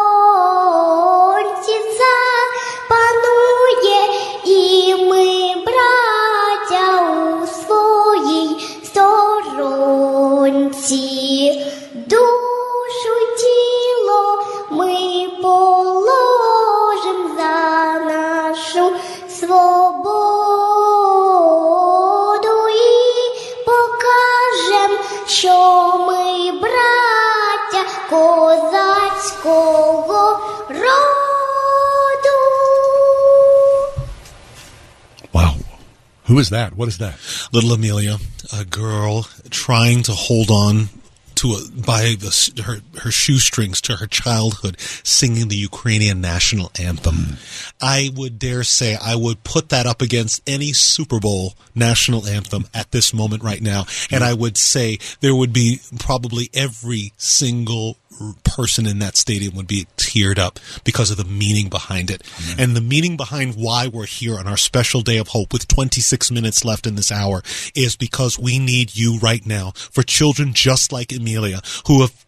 Who is that? What is that? Little Amelia, a girl trying to hold on to a, by the, her her shoestrings to her childhood, singing the Ukrainian national anthem. Hmm. I would dare say I would put that up against any Super Bowl national anthem at this moment right now, and hmm. I would say there would be probably every single person in that stadium would be teared up because of the meaning behind it. Mm-hmm. And the meaning behind why we're here on our special day of hope with 26 minutes left in this hour is because we need you right now for children just like Amelia who have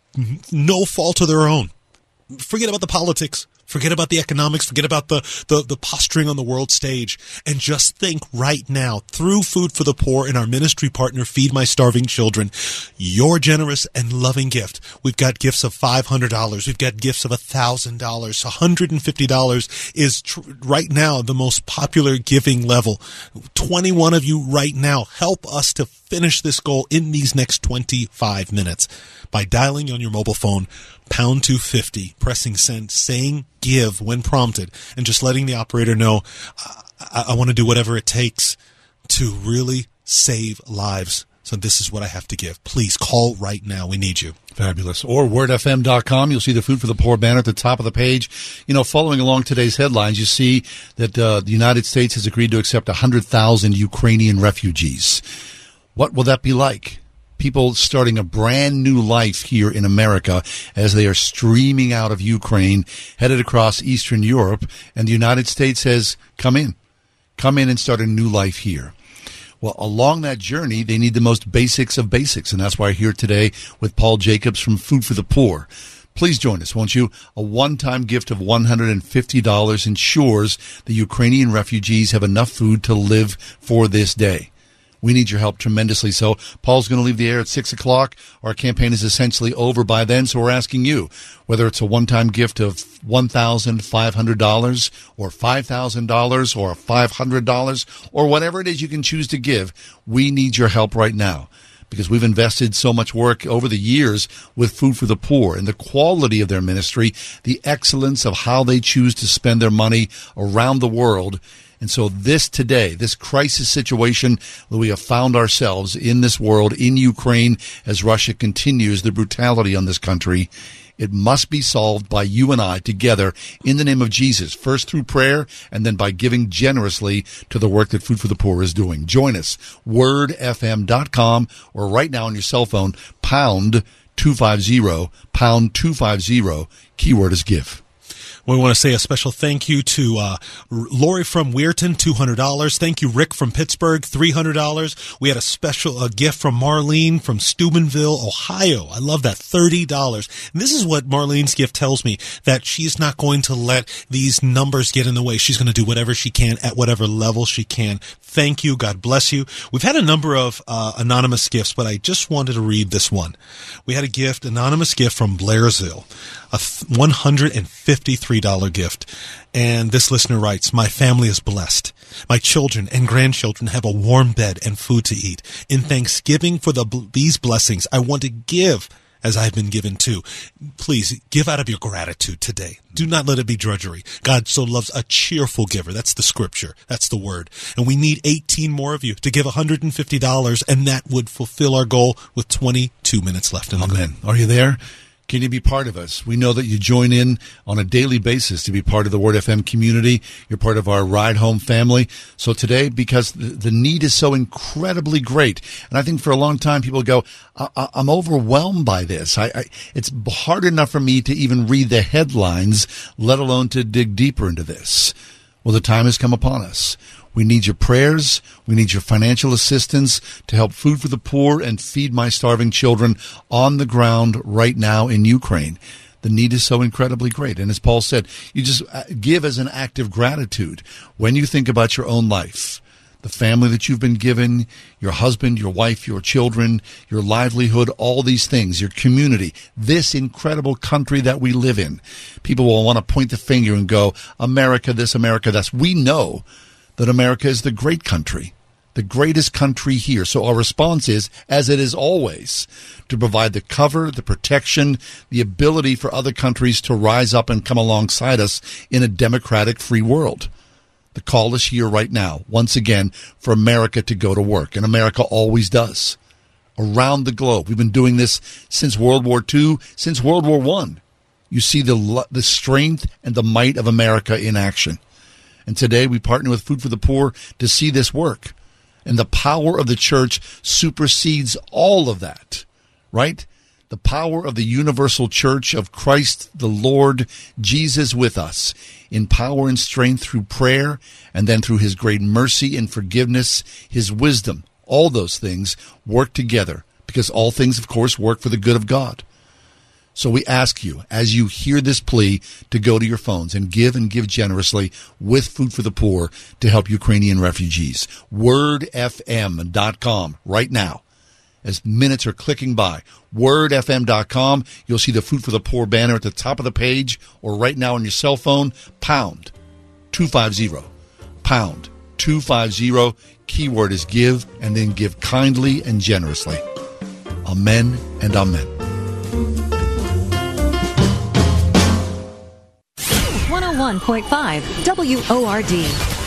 no fault of their own. Forget about the politics forget about the economics. Forget about the, the, the posturing on the world stage. And just think right now through food for the poor and our ministry partner feed my starving children your generous and loving gift. We've got gifts of $500 we've got gifts of $1000 $150 is tr- right now the most popular giving level. 21 of you right now help us to finish this goal in these next 25 minutes by dialing on your mobile phone pound 250 pressing send saying give when prompted and just letting the operator know I, I want to do whatever it takes to really save lives so this is what i have to give please call right now we need you Fabulous. Or wordfm.com. You'll see the Food for the Poor banner at the top of the page. You know, following along today's headlines, you see that uh, the United States has agreed to accept 100,000 Ukrainian refugees. What will that be like? People starting a brand new life here in America as they are streaming out of Ukraine, headed across Eastern Europe, and the United States says, come in. Come in and start a new life here. Well, along that journey, they need the most basics of basics, and that's why we're here today with Paul Jacobs from Food for the Poor. Please join us, won't you? A one-time gift of $150 ensures the Ukrainian refugees have enough food to live for this day. We need your help tremendously. So Paul's going to leave the air at six o'clock. Our campaign is essentially over by then. So we're asking you whether it's a one-time gift of one thousand five hundred dollars or five thousand dollars or five hundred dollars or whatever it is you can choose to give. We need your help right now because we've invested so much work over the years with Food for the Poor and the quality of their ministry, the excellence of how they choose to spend their money around the world. And so this today, this crisis situation that we have found ourselves in this world, in Ukraine, as Russia continues the brutality on this country, it must be solved by you and I together in the name of Jesus, first through prayer and then by giving generously to the work that Food for the Poor is doing. Join us, wordfm.com or right now on your cell phone, pound 250, pound 250, keyword is give. We want to say a special thank you to uh, Lori from Weirton, two hundred dollars. Thank you, Rick from Pittsburgh, three hundred dollars. We had a special uh, gift from Marlene from Steubenville, Ohio. I love that, thirty dollars. And this is what Marlene's gift tells me that she's not going to let these numbers get in the way. She's going to do whatever she can at whatever level she can. Thank you. God bless you. We've had a number of uh, anonymous gifts, but I just wanted to read this one. We had a gift, anonymous gift from Blairsville, a $153 gift. And this listener writes, My family is blessed. My children and grandchildren have a warm bed and food to eat. In thanksgiving for the, these blessings, I want to give as I've been given too. Please give out of your gratitude today. Do not let it be drudgery. God so loves a cheerful giver. That's the scripture. That's the word. And we need 18 more of you to give $150 and that would fulfill our goal with 22 minutes left in the Amen. Are you there? Can you be part of us? We know that you join in on a daily basis to be part of the Word FM community. You're part of our Ride Home family. So today, because the, need is so incredibly great, and I think for a long time people go, I, I'm overwhelmed by this. I, I, it's hard enough for me to even read the headlines, let alone to dig deeper into this. Well, the time has come upon us. We need your prayers. We need your financial assistance to help Food for the Poor and feed my starving children on the ground right now in Ukraine. The need is so incredibly great. And as Paul said, you just uh, give as an act of gratitude when you think about your own life, the family that you've been given, your husband, your wife, your children, your livelihood, all these things, your community, this incredible country that we live in. People will want to point the finger and go, America this, America that's. We know that America is the great country, the greatest country here. So our response is, as it is always, to provide the cover, the protection, the ability for other countries to rise up and come alongside us in a democratic free world. The call is here right now, once again, for America to go to work. And America always does. Around the globe. We've been doing this since World War II, since World War One. You see the, the strength and the might of America in action. And today we partner with Food for the Poor to see this work. And the power of the church supersedes all of that, right? The power of the universal church of Christ the Lord, Jesus with us, in power and strength through prayer, and then through his great mercy and forgiveness, his wisdom. All those things work together because all things, of course, work for the good of God. So we ask you, as you hear this plea, to go to your phones and give and give generously with Food for the Poor to help Ukrainian refugees. WordFM.com right now. As minutes are clicking by, wordfm.com, you'll see the Food for the Poor banner at the top of the page or right now on your cell phone, pound 250, pound 250. Keyword is give and then give kindly and generously. Amen and amen. 101.5 WORD.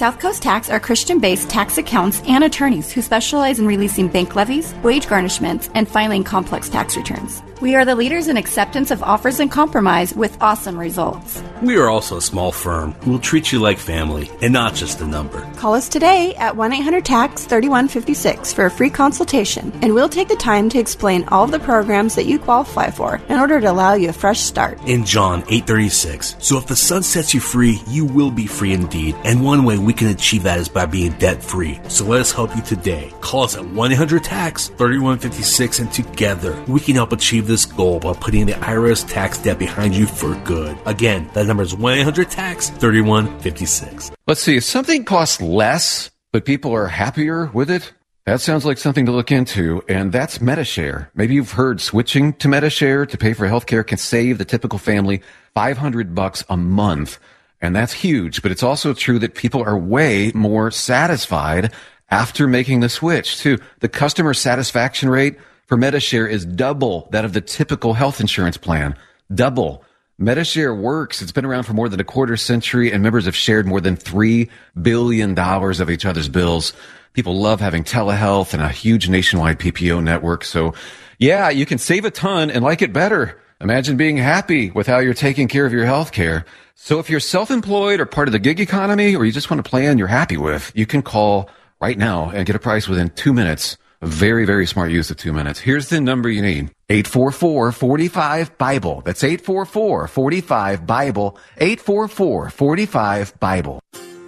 South Coast Tax are Christian based tax accountants and attorneys who specialize in releasing bank levies, wage garnishments, and filing complex tax returns. We are the leaders in acceptance of offers and compromise with awesome results. We are also a small firm who will treat you like family and not just a number. Call us today at 1 800 TAX 3156 for a free consultation, and we'll take the time to explain all of the programs that you qualify for in order to allow you a fresh start. In John 8:36. So if the Son sets you free, you will be free indeed. And one way we can achieve that is by being debt free. So let us help you today. Call us at 1-800-TAX 3156 and together we can help achieve this goal by putting the IRS tax debt behind you for good. Again, that number is 1-800-TAX 3156. Let's see, if something costs less, but people are happier with it, that sounds like something to look into, and that's Medi-Share. Maybe you've heard switching to Medi-Share to pay for healthcare can save the typical family 500 bucks a month. And that's huge, but it's also true that people are way more satisfied after making the switch too. The customer satisfaction rate for Medi-Share is double that of the typical health insurance plan. Double. Medi-Share works. It's been around for more than a quarter century and members have shared more than $3 billion of each other's bills. People love having telehealth and a huge nationwide PPO network. So yeah, you can save a ton and like it better. Imagine being happy with how you're taking care of your health care. So if you're self-employed or part of the gig economy or you just want a plan you're happy with, you can call right now and get a price within two minutes. A very, very smart use of two minutes. Here's the number you need. 844-45-BIBLE. That's 844-45-BIBLE. 844-45-BIBLE.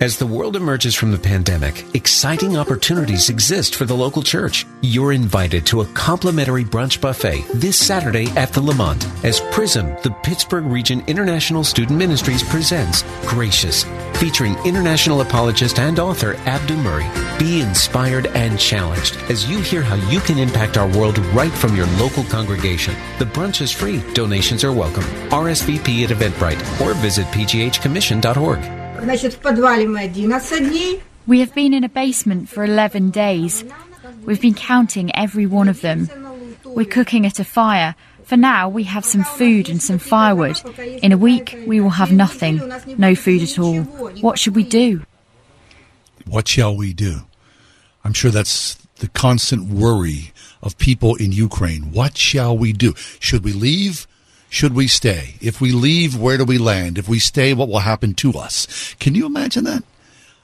As the world emerges from the pandemic, exciting opportunities exist for the local church. You're invited to a complimentary brunch buffet this Saturday at the LeMont as Prism, the Pittsburgh Region International Student Ministries presents Gracious, featuring international apologist and author Abdu Murray. Be inspired and challenged as you hear how you can impact our world right from your local congregation. The brunch is free. Donations are welcome. RSVP at Eventbrite or visit pghcommission.org. Значит, в подвале мы 11 дней. We have been in a basement for 11 days. We've been counting every one of them. We're cooking at a fire. For now, we have some food and some firewood. In a week, we will have nothing. No food at all. What should we do? What shall we do? I'm sure that's the constant worry of people in Ukraine. What shall we do? Should we leave? Should we stay? If we leave, where do we land? If we stay, what will happen to us? Can you imagine that?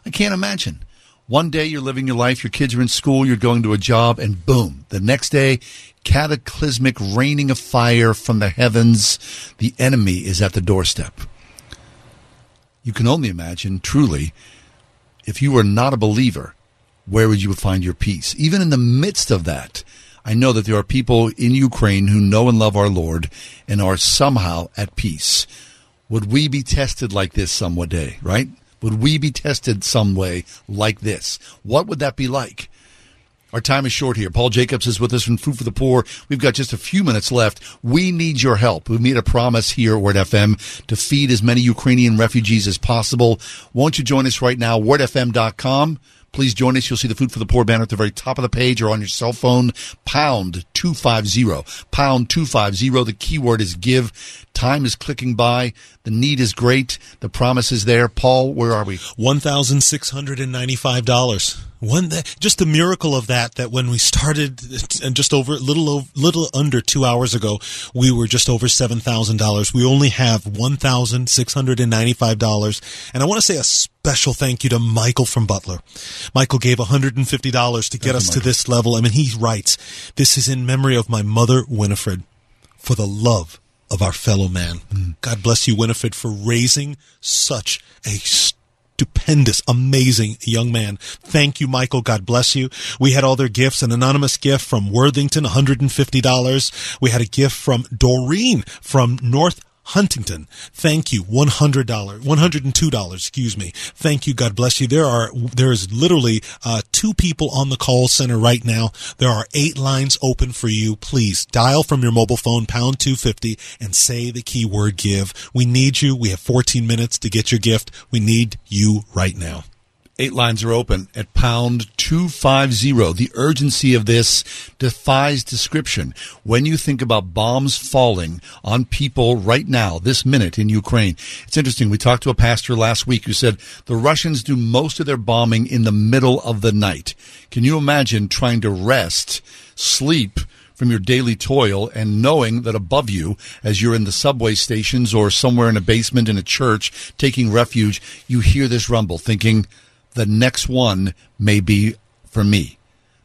I can't imagine. One day you're living your life, your kids are in school, you're going to a job, and boom, the next day, cataclysmic raining of fire from the heavens. The enemy is at the doorstep. You can only imagine, truly, if you were not a believer, where would you find your peace? Even in the midst of that, I know that there are people in Ukraine who know and love our Lord and are somehow at peace. Would we be tested like this some day, right? Would we be tested some way like this? What would that be like? Our time is short here. Paul Jacobs is with us from Food for the Poor. We've got just a few minutes left. We need your help. We made a promise here at Word FM to feed as many Ukrainian refugees as possible. Won't you join us right now? WordFM.com. Please join us. You'll see the Food for the Poor banner at the very top of the page or on your cell phone. Pound 250. Pound 250. The keyword is give. Time is clicking by. The need is great. The promise is there. Paul, where are we? $1,695. One just the miracle of that that when we started and just over little little under 2 hours ago we were just over $7,000 we only have $1,695 and I want to say a special thank you to Michael from Butler Michael gave $150 to get us to this level I mean he writes this is in memory of my mother Winifred for the love of our fellow man mm. God bless you Winifred for raising such a stupendous, amazing young man. Thank you, Michael. God bless you. We had all their gifts, an anonymous gift from Worthington, $150. We had a gift from Doreen from North Huntington. Thank you. $100, $102, excuse me. Thank you. God bless you. There are, there is literally, uh, two people on the call center right now. There are eight lines open for you. Please dial from your mobile phone, pound 250 and say the keyword give. We need you. We have 14 minutes to get your gift. We need you right now. Eight lines are open at pound 250. The urgency of this defies description. When you think about bombs falling on people right now, this minute in Ukraine, it's interesting. We talked to a pastor last week who said the Russians do most of their bombing in the middle of the night. Can you imagine trying to rest, sleep, from your daily toil and knowing that above you, as you're in the subway stations or somewhere in a basement in a church taking refuge, you hear this rumble thinking, the next one may be for me.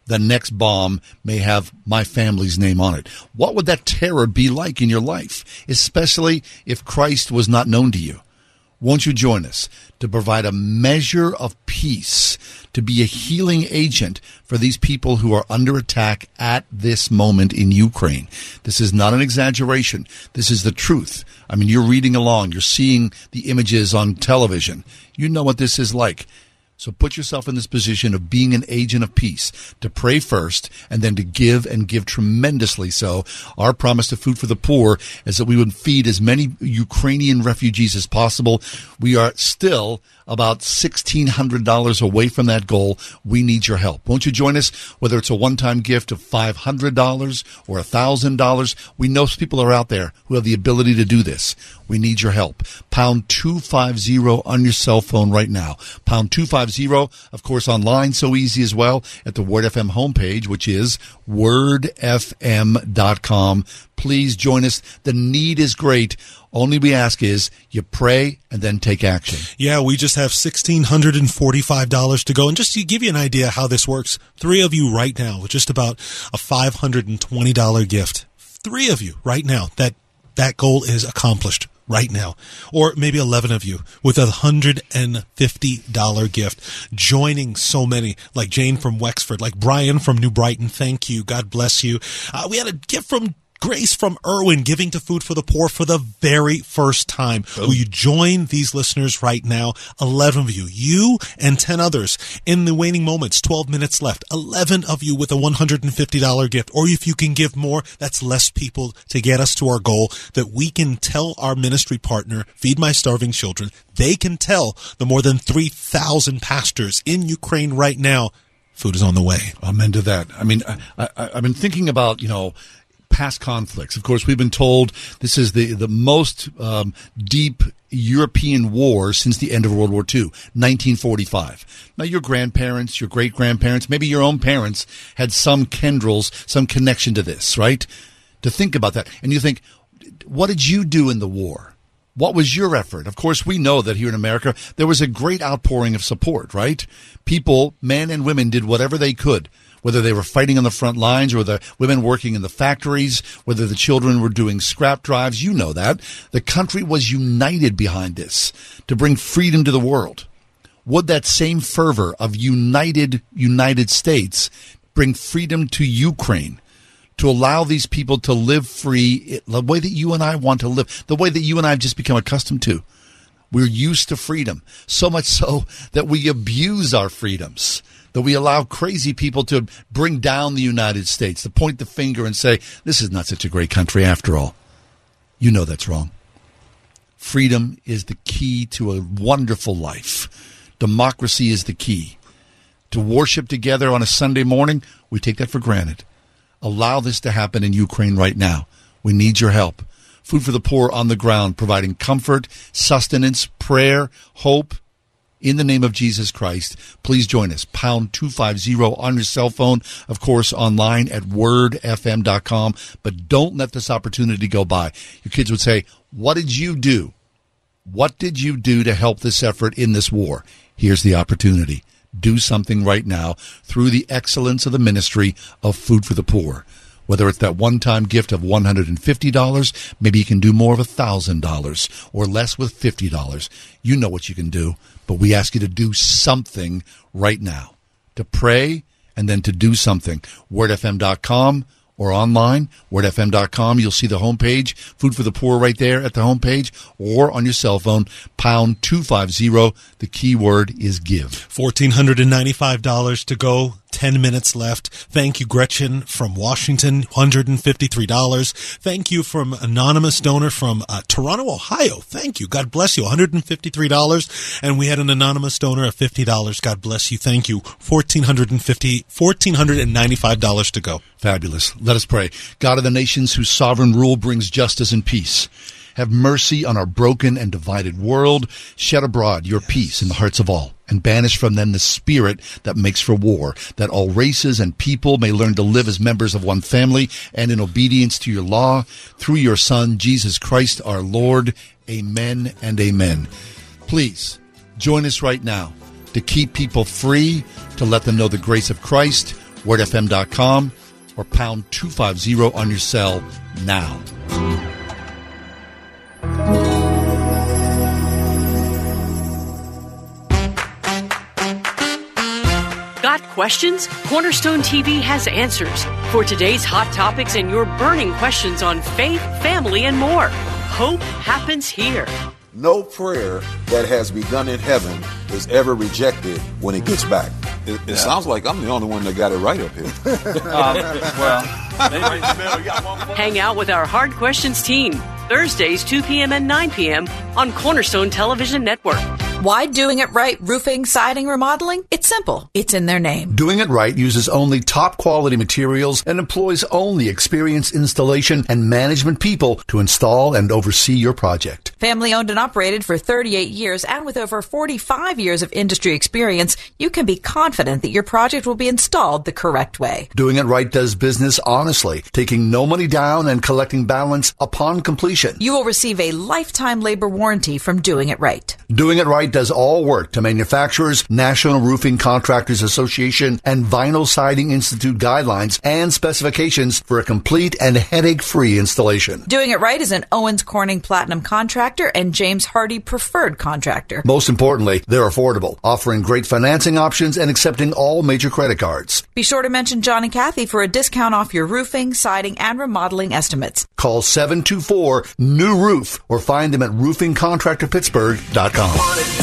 The next bomb may have my family's name on it. What would that terror be like in your life, especially if Christ was not known to you? Won't you join us to provide a measure of peace, to be a healing agent for these people who are under attack at this moment in Ukraine? This is not an exaggeration. This is the truth. I mean, you're reading along, you're seeing the images on television. You know what this is like. So put yourself in this position of being an agent of peace, to pray first and then to give and give tremendously so. Our promise to Food for the Poor is that we would feed as many Ukrainian refugees as possible. We are still about $1,600 away from that goal. We need your help. Won't you join us? Whether it's a one-time gift of $500 or $1,000, we know people are out there who have the ability to do this. We need your help. Pound 250 on your cell phone right now. Pound 250 pound250, of course, online, so easy as well at the Word FM homepage, which is wordfm.com. Please join us. The need is great. Only we ask is you pray and then take action. Yeah, we just have $1,645 to go. And just to give you an idea how this works, three of you right now with just about a $520 gift. Three of you right now. That, that goal is accomplished right now. Or maybe 11 of you with a $150 gift, joining so many, like Jane from Wexford, like Brian from New Brighton. Thank you. God bless you. Uh, we had a gift from Grace from Irwin giving to Food for the Poor for the very first time. Will you join these listeners right now? 11 of you, you and 10 others in the waning moments, 12 minutes left. 11 of you with a $150 gift. Or if you can give more, that's less people to get us to our goal that we can tell our ministry partner, Feed My Starving Children, they can tell the more than 3,000 pastors in Ukraine right now food is on the way. Amen to that. I mean, I, I, I've been thinking about, you know, past conflicts. Of course, we've been told this is the, the most um, deep European war since the end of World War II, 1945. Now, your grandparents, your great grandparents, maybe your own parents had some tendrils, some connection to this, right? To think about that. And you think, what did you do in the war? What was your effort? Of course, we know that here in America, there was a great outpouring of support, right? People, men and women, did whatever they could whether they were fighting on the front lines or the women working in the factories, whether the children were doing scrap drives. You know that. The country was united behind this to bring freedom to the world. Would that same fervor of united United States bring freedom to Ukraine? To allow these people to live free the way that you and I want to live, the way that you and I have just become accustomed to. We're used to freedom, so much so that we abuse our freedoms that we allow crazy people to bring down the United States, to point the finger and say, this is not such a great country after all. You know that's wrong. Freedom is the key to a wonderful life. Democracy is the key. To worship together on a Sunday morning, we take that for granted. Allow this to happen in Ukraine right now. We need your help. Food for the Poor on the ground, providing comfort, sustenance, prayer, hope, in the name of Jesus Christ. Please join us. Pound 250 on your cell phone. Of course, online at wordfm.com. But don't let this opportunity go by. Your kids would say, what did you do? What did you do to help this effort in this war? Here's the opportunity. Do something right now through the excellence of the ministry of Food for the Poor whether it's that one-time gift of $150, maybe you can do more of $1,000 or less with $50. You know what you can do, but we ask you to do something right now. To pray and then to do something. wordfm.com or online, wordfm.com. You'll see the homepage, Food for the Poor right there at the homepage, or on your cell phone, pound 250. The keyword is give. $1,495 to go 10 minutes left. Thank you, Gretchen from Washington, $153. Thank you from anonymous donor from uh, Toronto, Ohio. Thank you. God bless you. $153. And we had an anonymous donor of $50. God bless you. Thank you. $1,450, $1,495 to go. Fabulous. Let us pray. God of the nations whose sovereign rule brings justice and peace. Have mercy on our broken and divided world. Shed abroad your peace in the hearts of all and banish from them the spirit that makes for war, that all races and people may learn to live as members of one family and in obedience to your law through your Son, Jesus Christ our Lord. Amen and amen. Please join us right now to keep people free, to let them know the grace of Christ. WordFM.com or pound 250 on your cell now. Questions? Cornerstone TV has answers for today's hot topics and your burning questions on faith, family, and more. Hope happens here. No prayer that has begun in heaven is ever rejected when it gets back. It, it sounds like I'm the only one that got it right up here. Um, well, Hang out with our Hard Questions team Thursdays, 2 p.m. and 9 p.m. on Cornerstone Television Network. Why doing it right roofing, siding, remodeling? It's simple. It's in their name. Doing It Right uses only top quality materials and employs only experienced installation and management people to install and oversee your project. Family owned and operated for 38 years and with over 45 years of industry experience, you can be confident that your project will be installed the correct way. Doing It Right does business honestly, taking no money down and collecting balance upon completion. You will receive a lifetime labor warranty from Doing It Right. Doing It Right does all work to manufacturers, National Roofing Contractors Association, and Vinyl Siding Institute guidelines and specifications for a complete and headache-free installation. Doing It Right is an Owens Corning Platinum contractor and James Hardie preferred contractor. Most importantly, they're affordable, offering great financing options and accepting all major credit cards. Be sure to mention John and Kathy for a discount off your roofing, siding, and remodeling estimates. Call 724 New Roof or find them at roofingcontractorpittsburgh.com.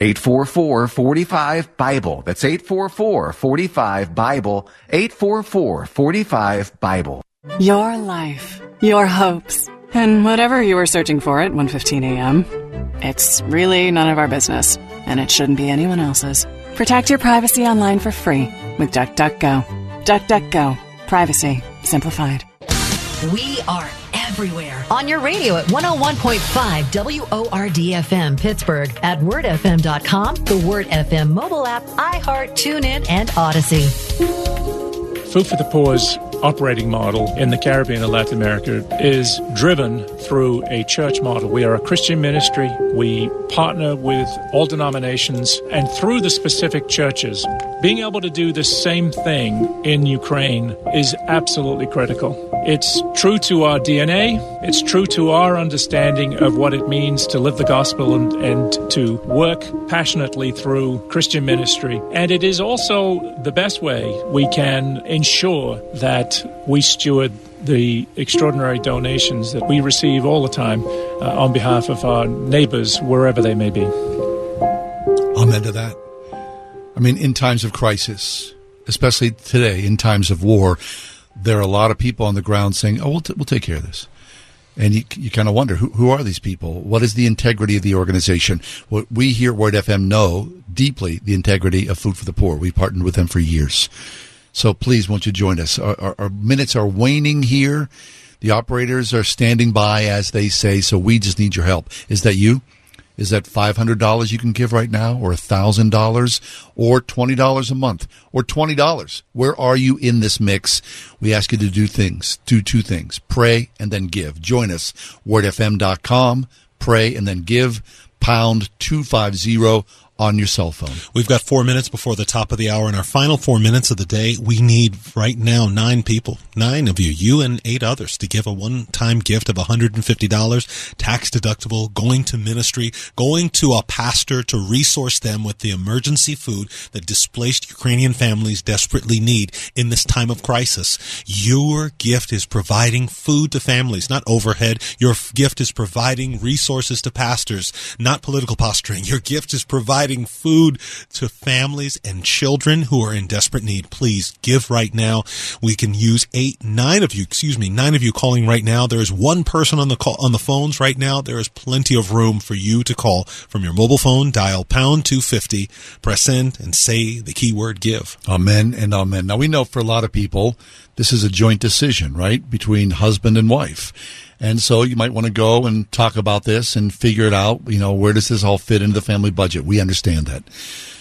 844-45-BIBLE. That's 844-45-BIBLE. 844-45-BIBLE. Your life, your hopes, and whatever you were searching for at 1:15 a.m. It's really none of our business, and it shouldn't be anyone else's. Protect your privacy online for free with DuckDuckGo. DuckDuckGo. Privacy simplified. We are everywhere on your radio at 101.5 WORD FM Pittsburgh, at wordfm.com, the Word FM mobile app, iHeart, TuneIn, and Audacy. Food for the Poor's operating model in the Caribbean and Latin America is driven through a church model. We are a Christian ministry. We partner with all denominations and through the specific churches. Being able to do the same thing in Ukraine is absolutely critical. It's true to our DNA. It's true to our understanding of what it means to live the gospel and, and to work passionately through Christian ministry. And it is also the best way we can ensure that we steward the extraordinary donations that we receive all the time uh, on behalf of our neighbors, wherever they may be. Amen to that. I mean, in times of crisis, especially today, in times of war, there are a lot of people on the ground saying, "Oh, we'll, t- we'll take care of this." And you, you kind of wonder who, who are these people? What is the integrity of the organization? What we here at Word FM know deeply the integrity of Food for the Poor. We've partnered with them for years. So please, won't you join us? Our, our, our minutes are waning here. The operators are standing by, as they say. So we just need your help. Is that you? Is that $500 you can give right now or $1,000 or $20 a month or $20? Where are you in this mix? We ask you to do things, do two things, pray and then give. Join us, wordfm.com, pray and then give, pound 250 on your cell phone. We've got four minutes before the top of the hour. In our final four minutes of the day, we need right now nine people, nine of you, you and eight others, to give a one-time gift of $150, tax deductible, going to ministry, going to a pastor to resource them with the emergency food that displaced Ukrainian families desperately need in this time of crisis. Your gift is providing food to families, not overhead. Your gift is providing resources to pastors, not political posturing. Your gift is providing food to families and children who are in desperate need. Please give right now. We can use eight, nine of you, excuse me, nine of you calling right now. There is one person on the call, on the phones right now. There is plenty of room for you to call from your mobile phone. Dial pound 250, press send and say the keyword give. Amen and amen. Now we know for a lot of people, this is a joint decision, right? Between husband and wife. And so you might want to go and talk about this and figure it out. You know, where does this all fit into the family budget? We understand that.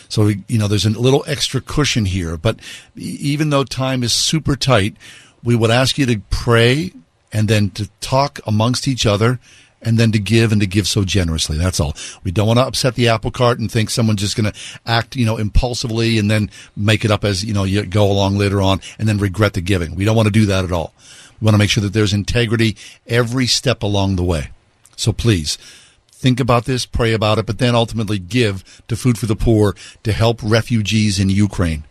So, you know, there's a little extra cushion here. But even though time is super tight, we would ask you to pray and then to talk amongst each other and then to give and to give so generously. That's all. We don't want to upset the apple cart and think someone's just going to act, you know, impulsively and then make it up as, you know, you go along later on and then regret the giving. We don't want to do that at all. We want to make sure that there's integrity every step along the way. So please think about this, pray about it, but then ultimately give to Food for the Poor to help refugees in Ukraine.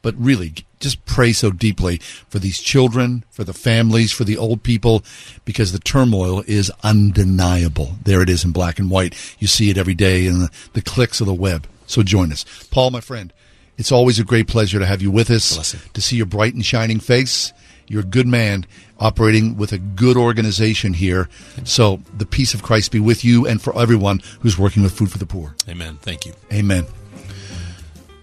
But really, just pray so deeply for these children, for the families, for the old people, because the turmoil is undeniable. There it is in black and white. You see it every day in the, the clicks of the web. So join us. Paul, my friend, it's always a great pleasure to have you with us, to see your bright and shining face. You're a good man operating with a good organization here. So the peace of Christ be with you and for everyone who's working with Food for the Poor. Amen. Thank you. Amen.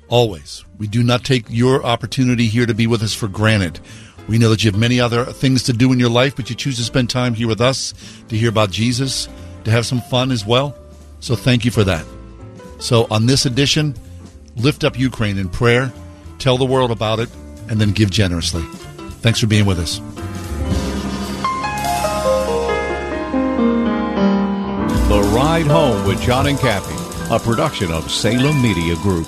Always. We do not take your opportunity here to be with us for granted. We know that you have many other things to do in your life, but you choose to spend time here with us to hear about Jesus, to have some fun as well. So thank you for that. So on this edition, lift up Ukraine in prayer, tell the world about it, and then give generously. Thanks for being with us. The Ride Home with John and Kathy, a production of Salem Media Group.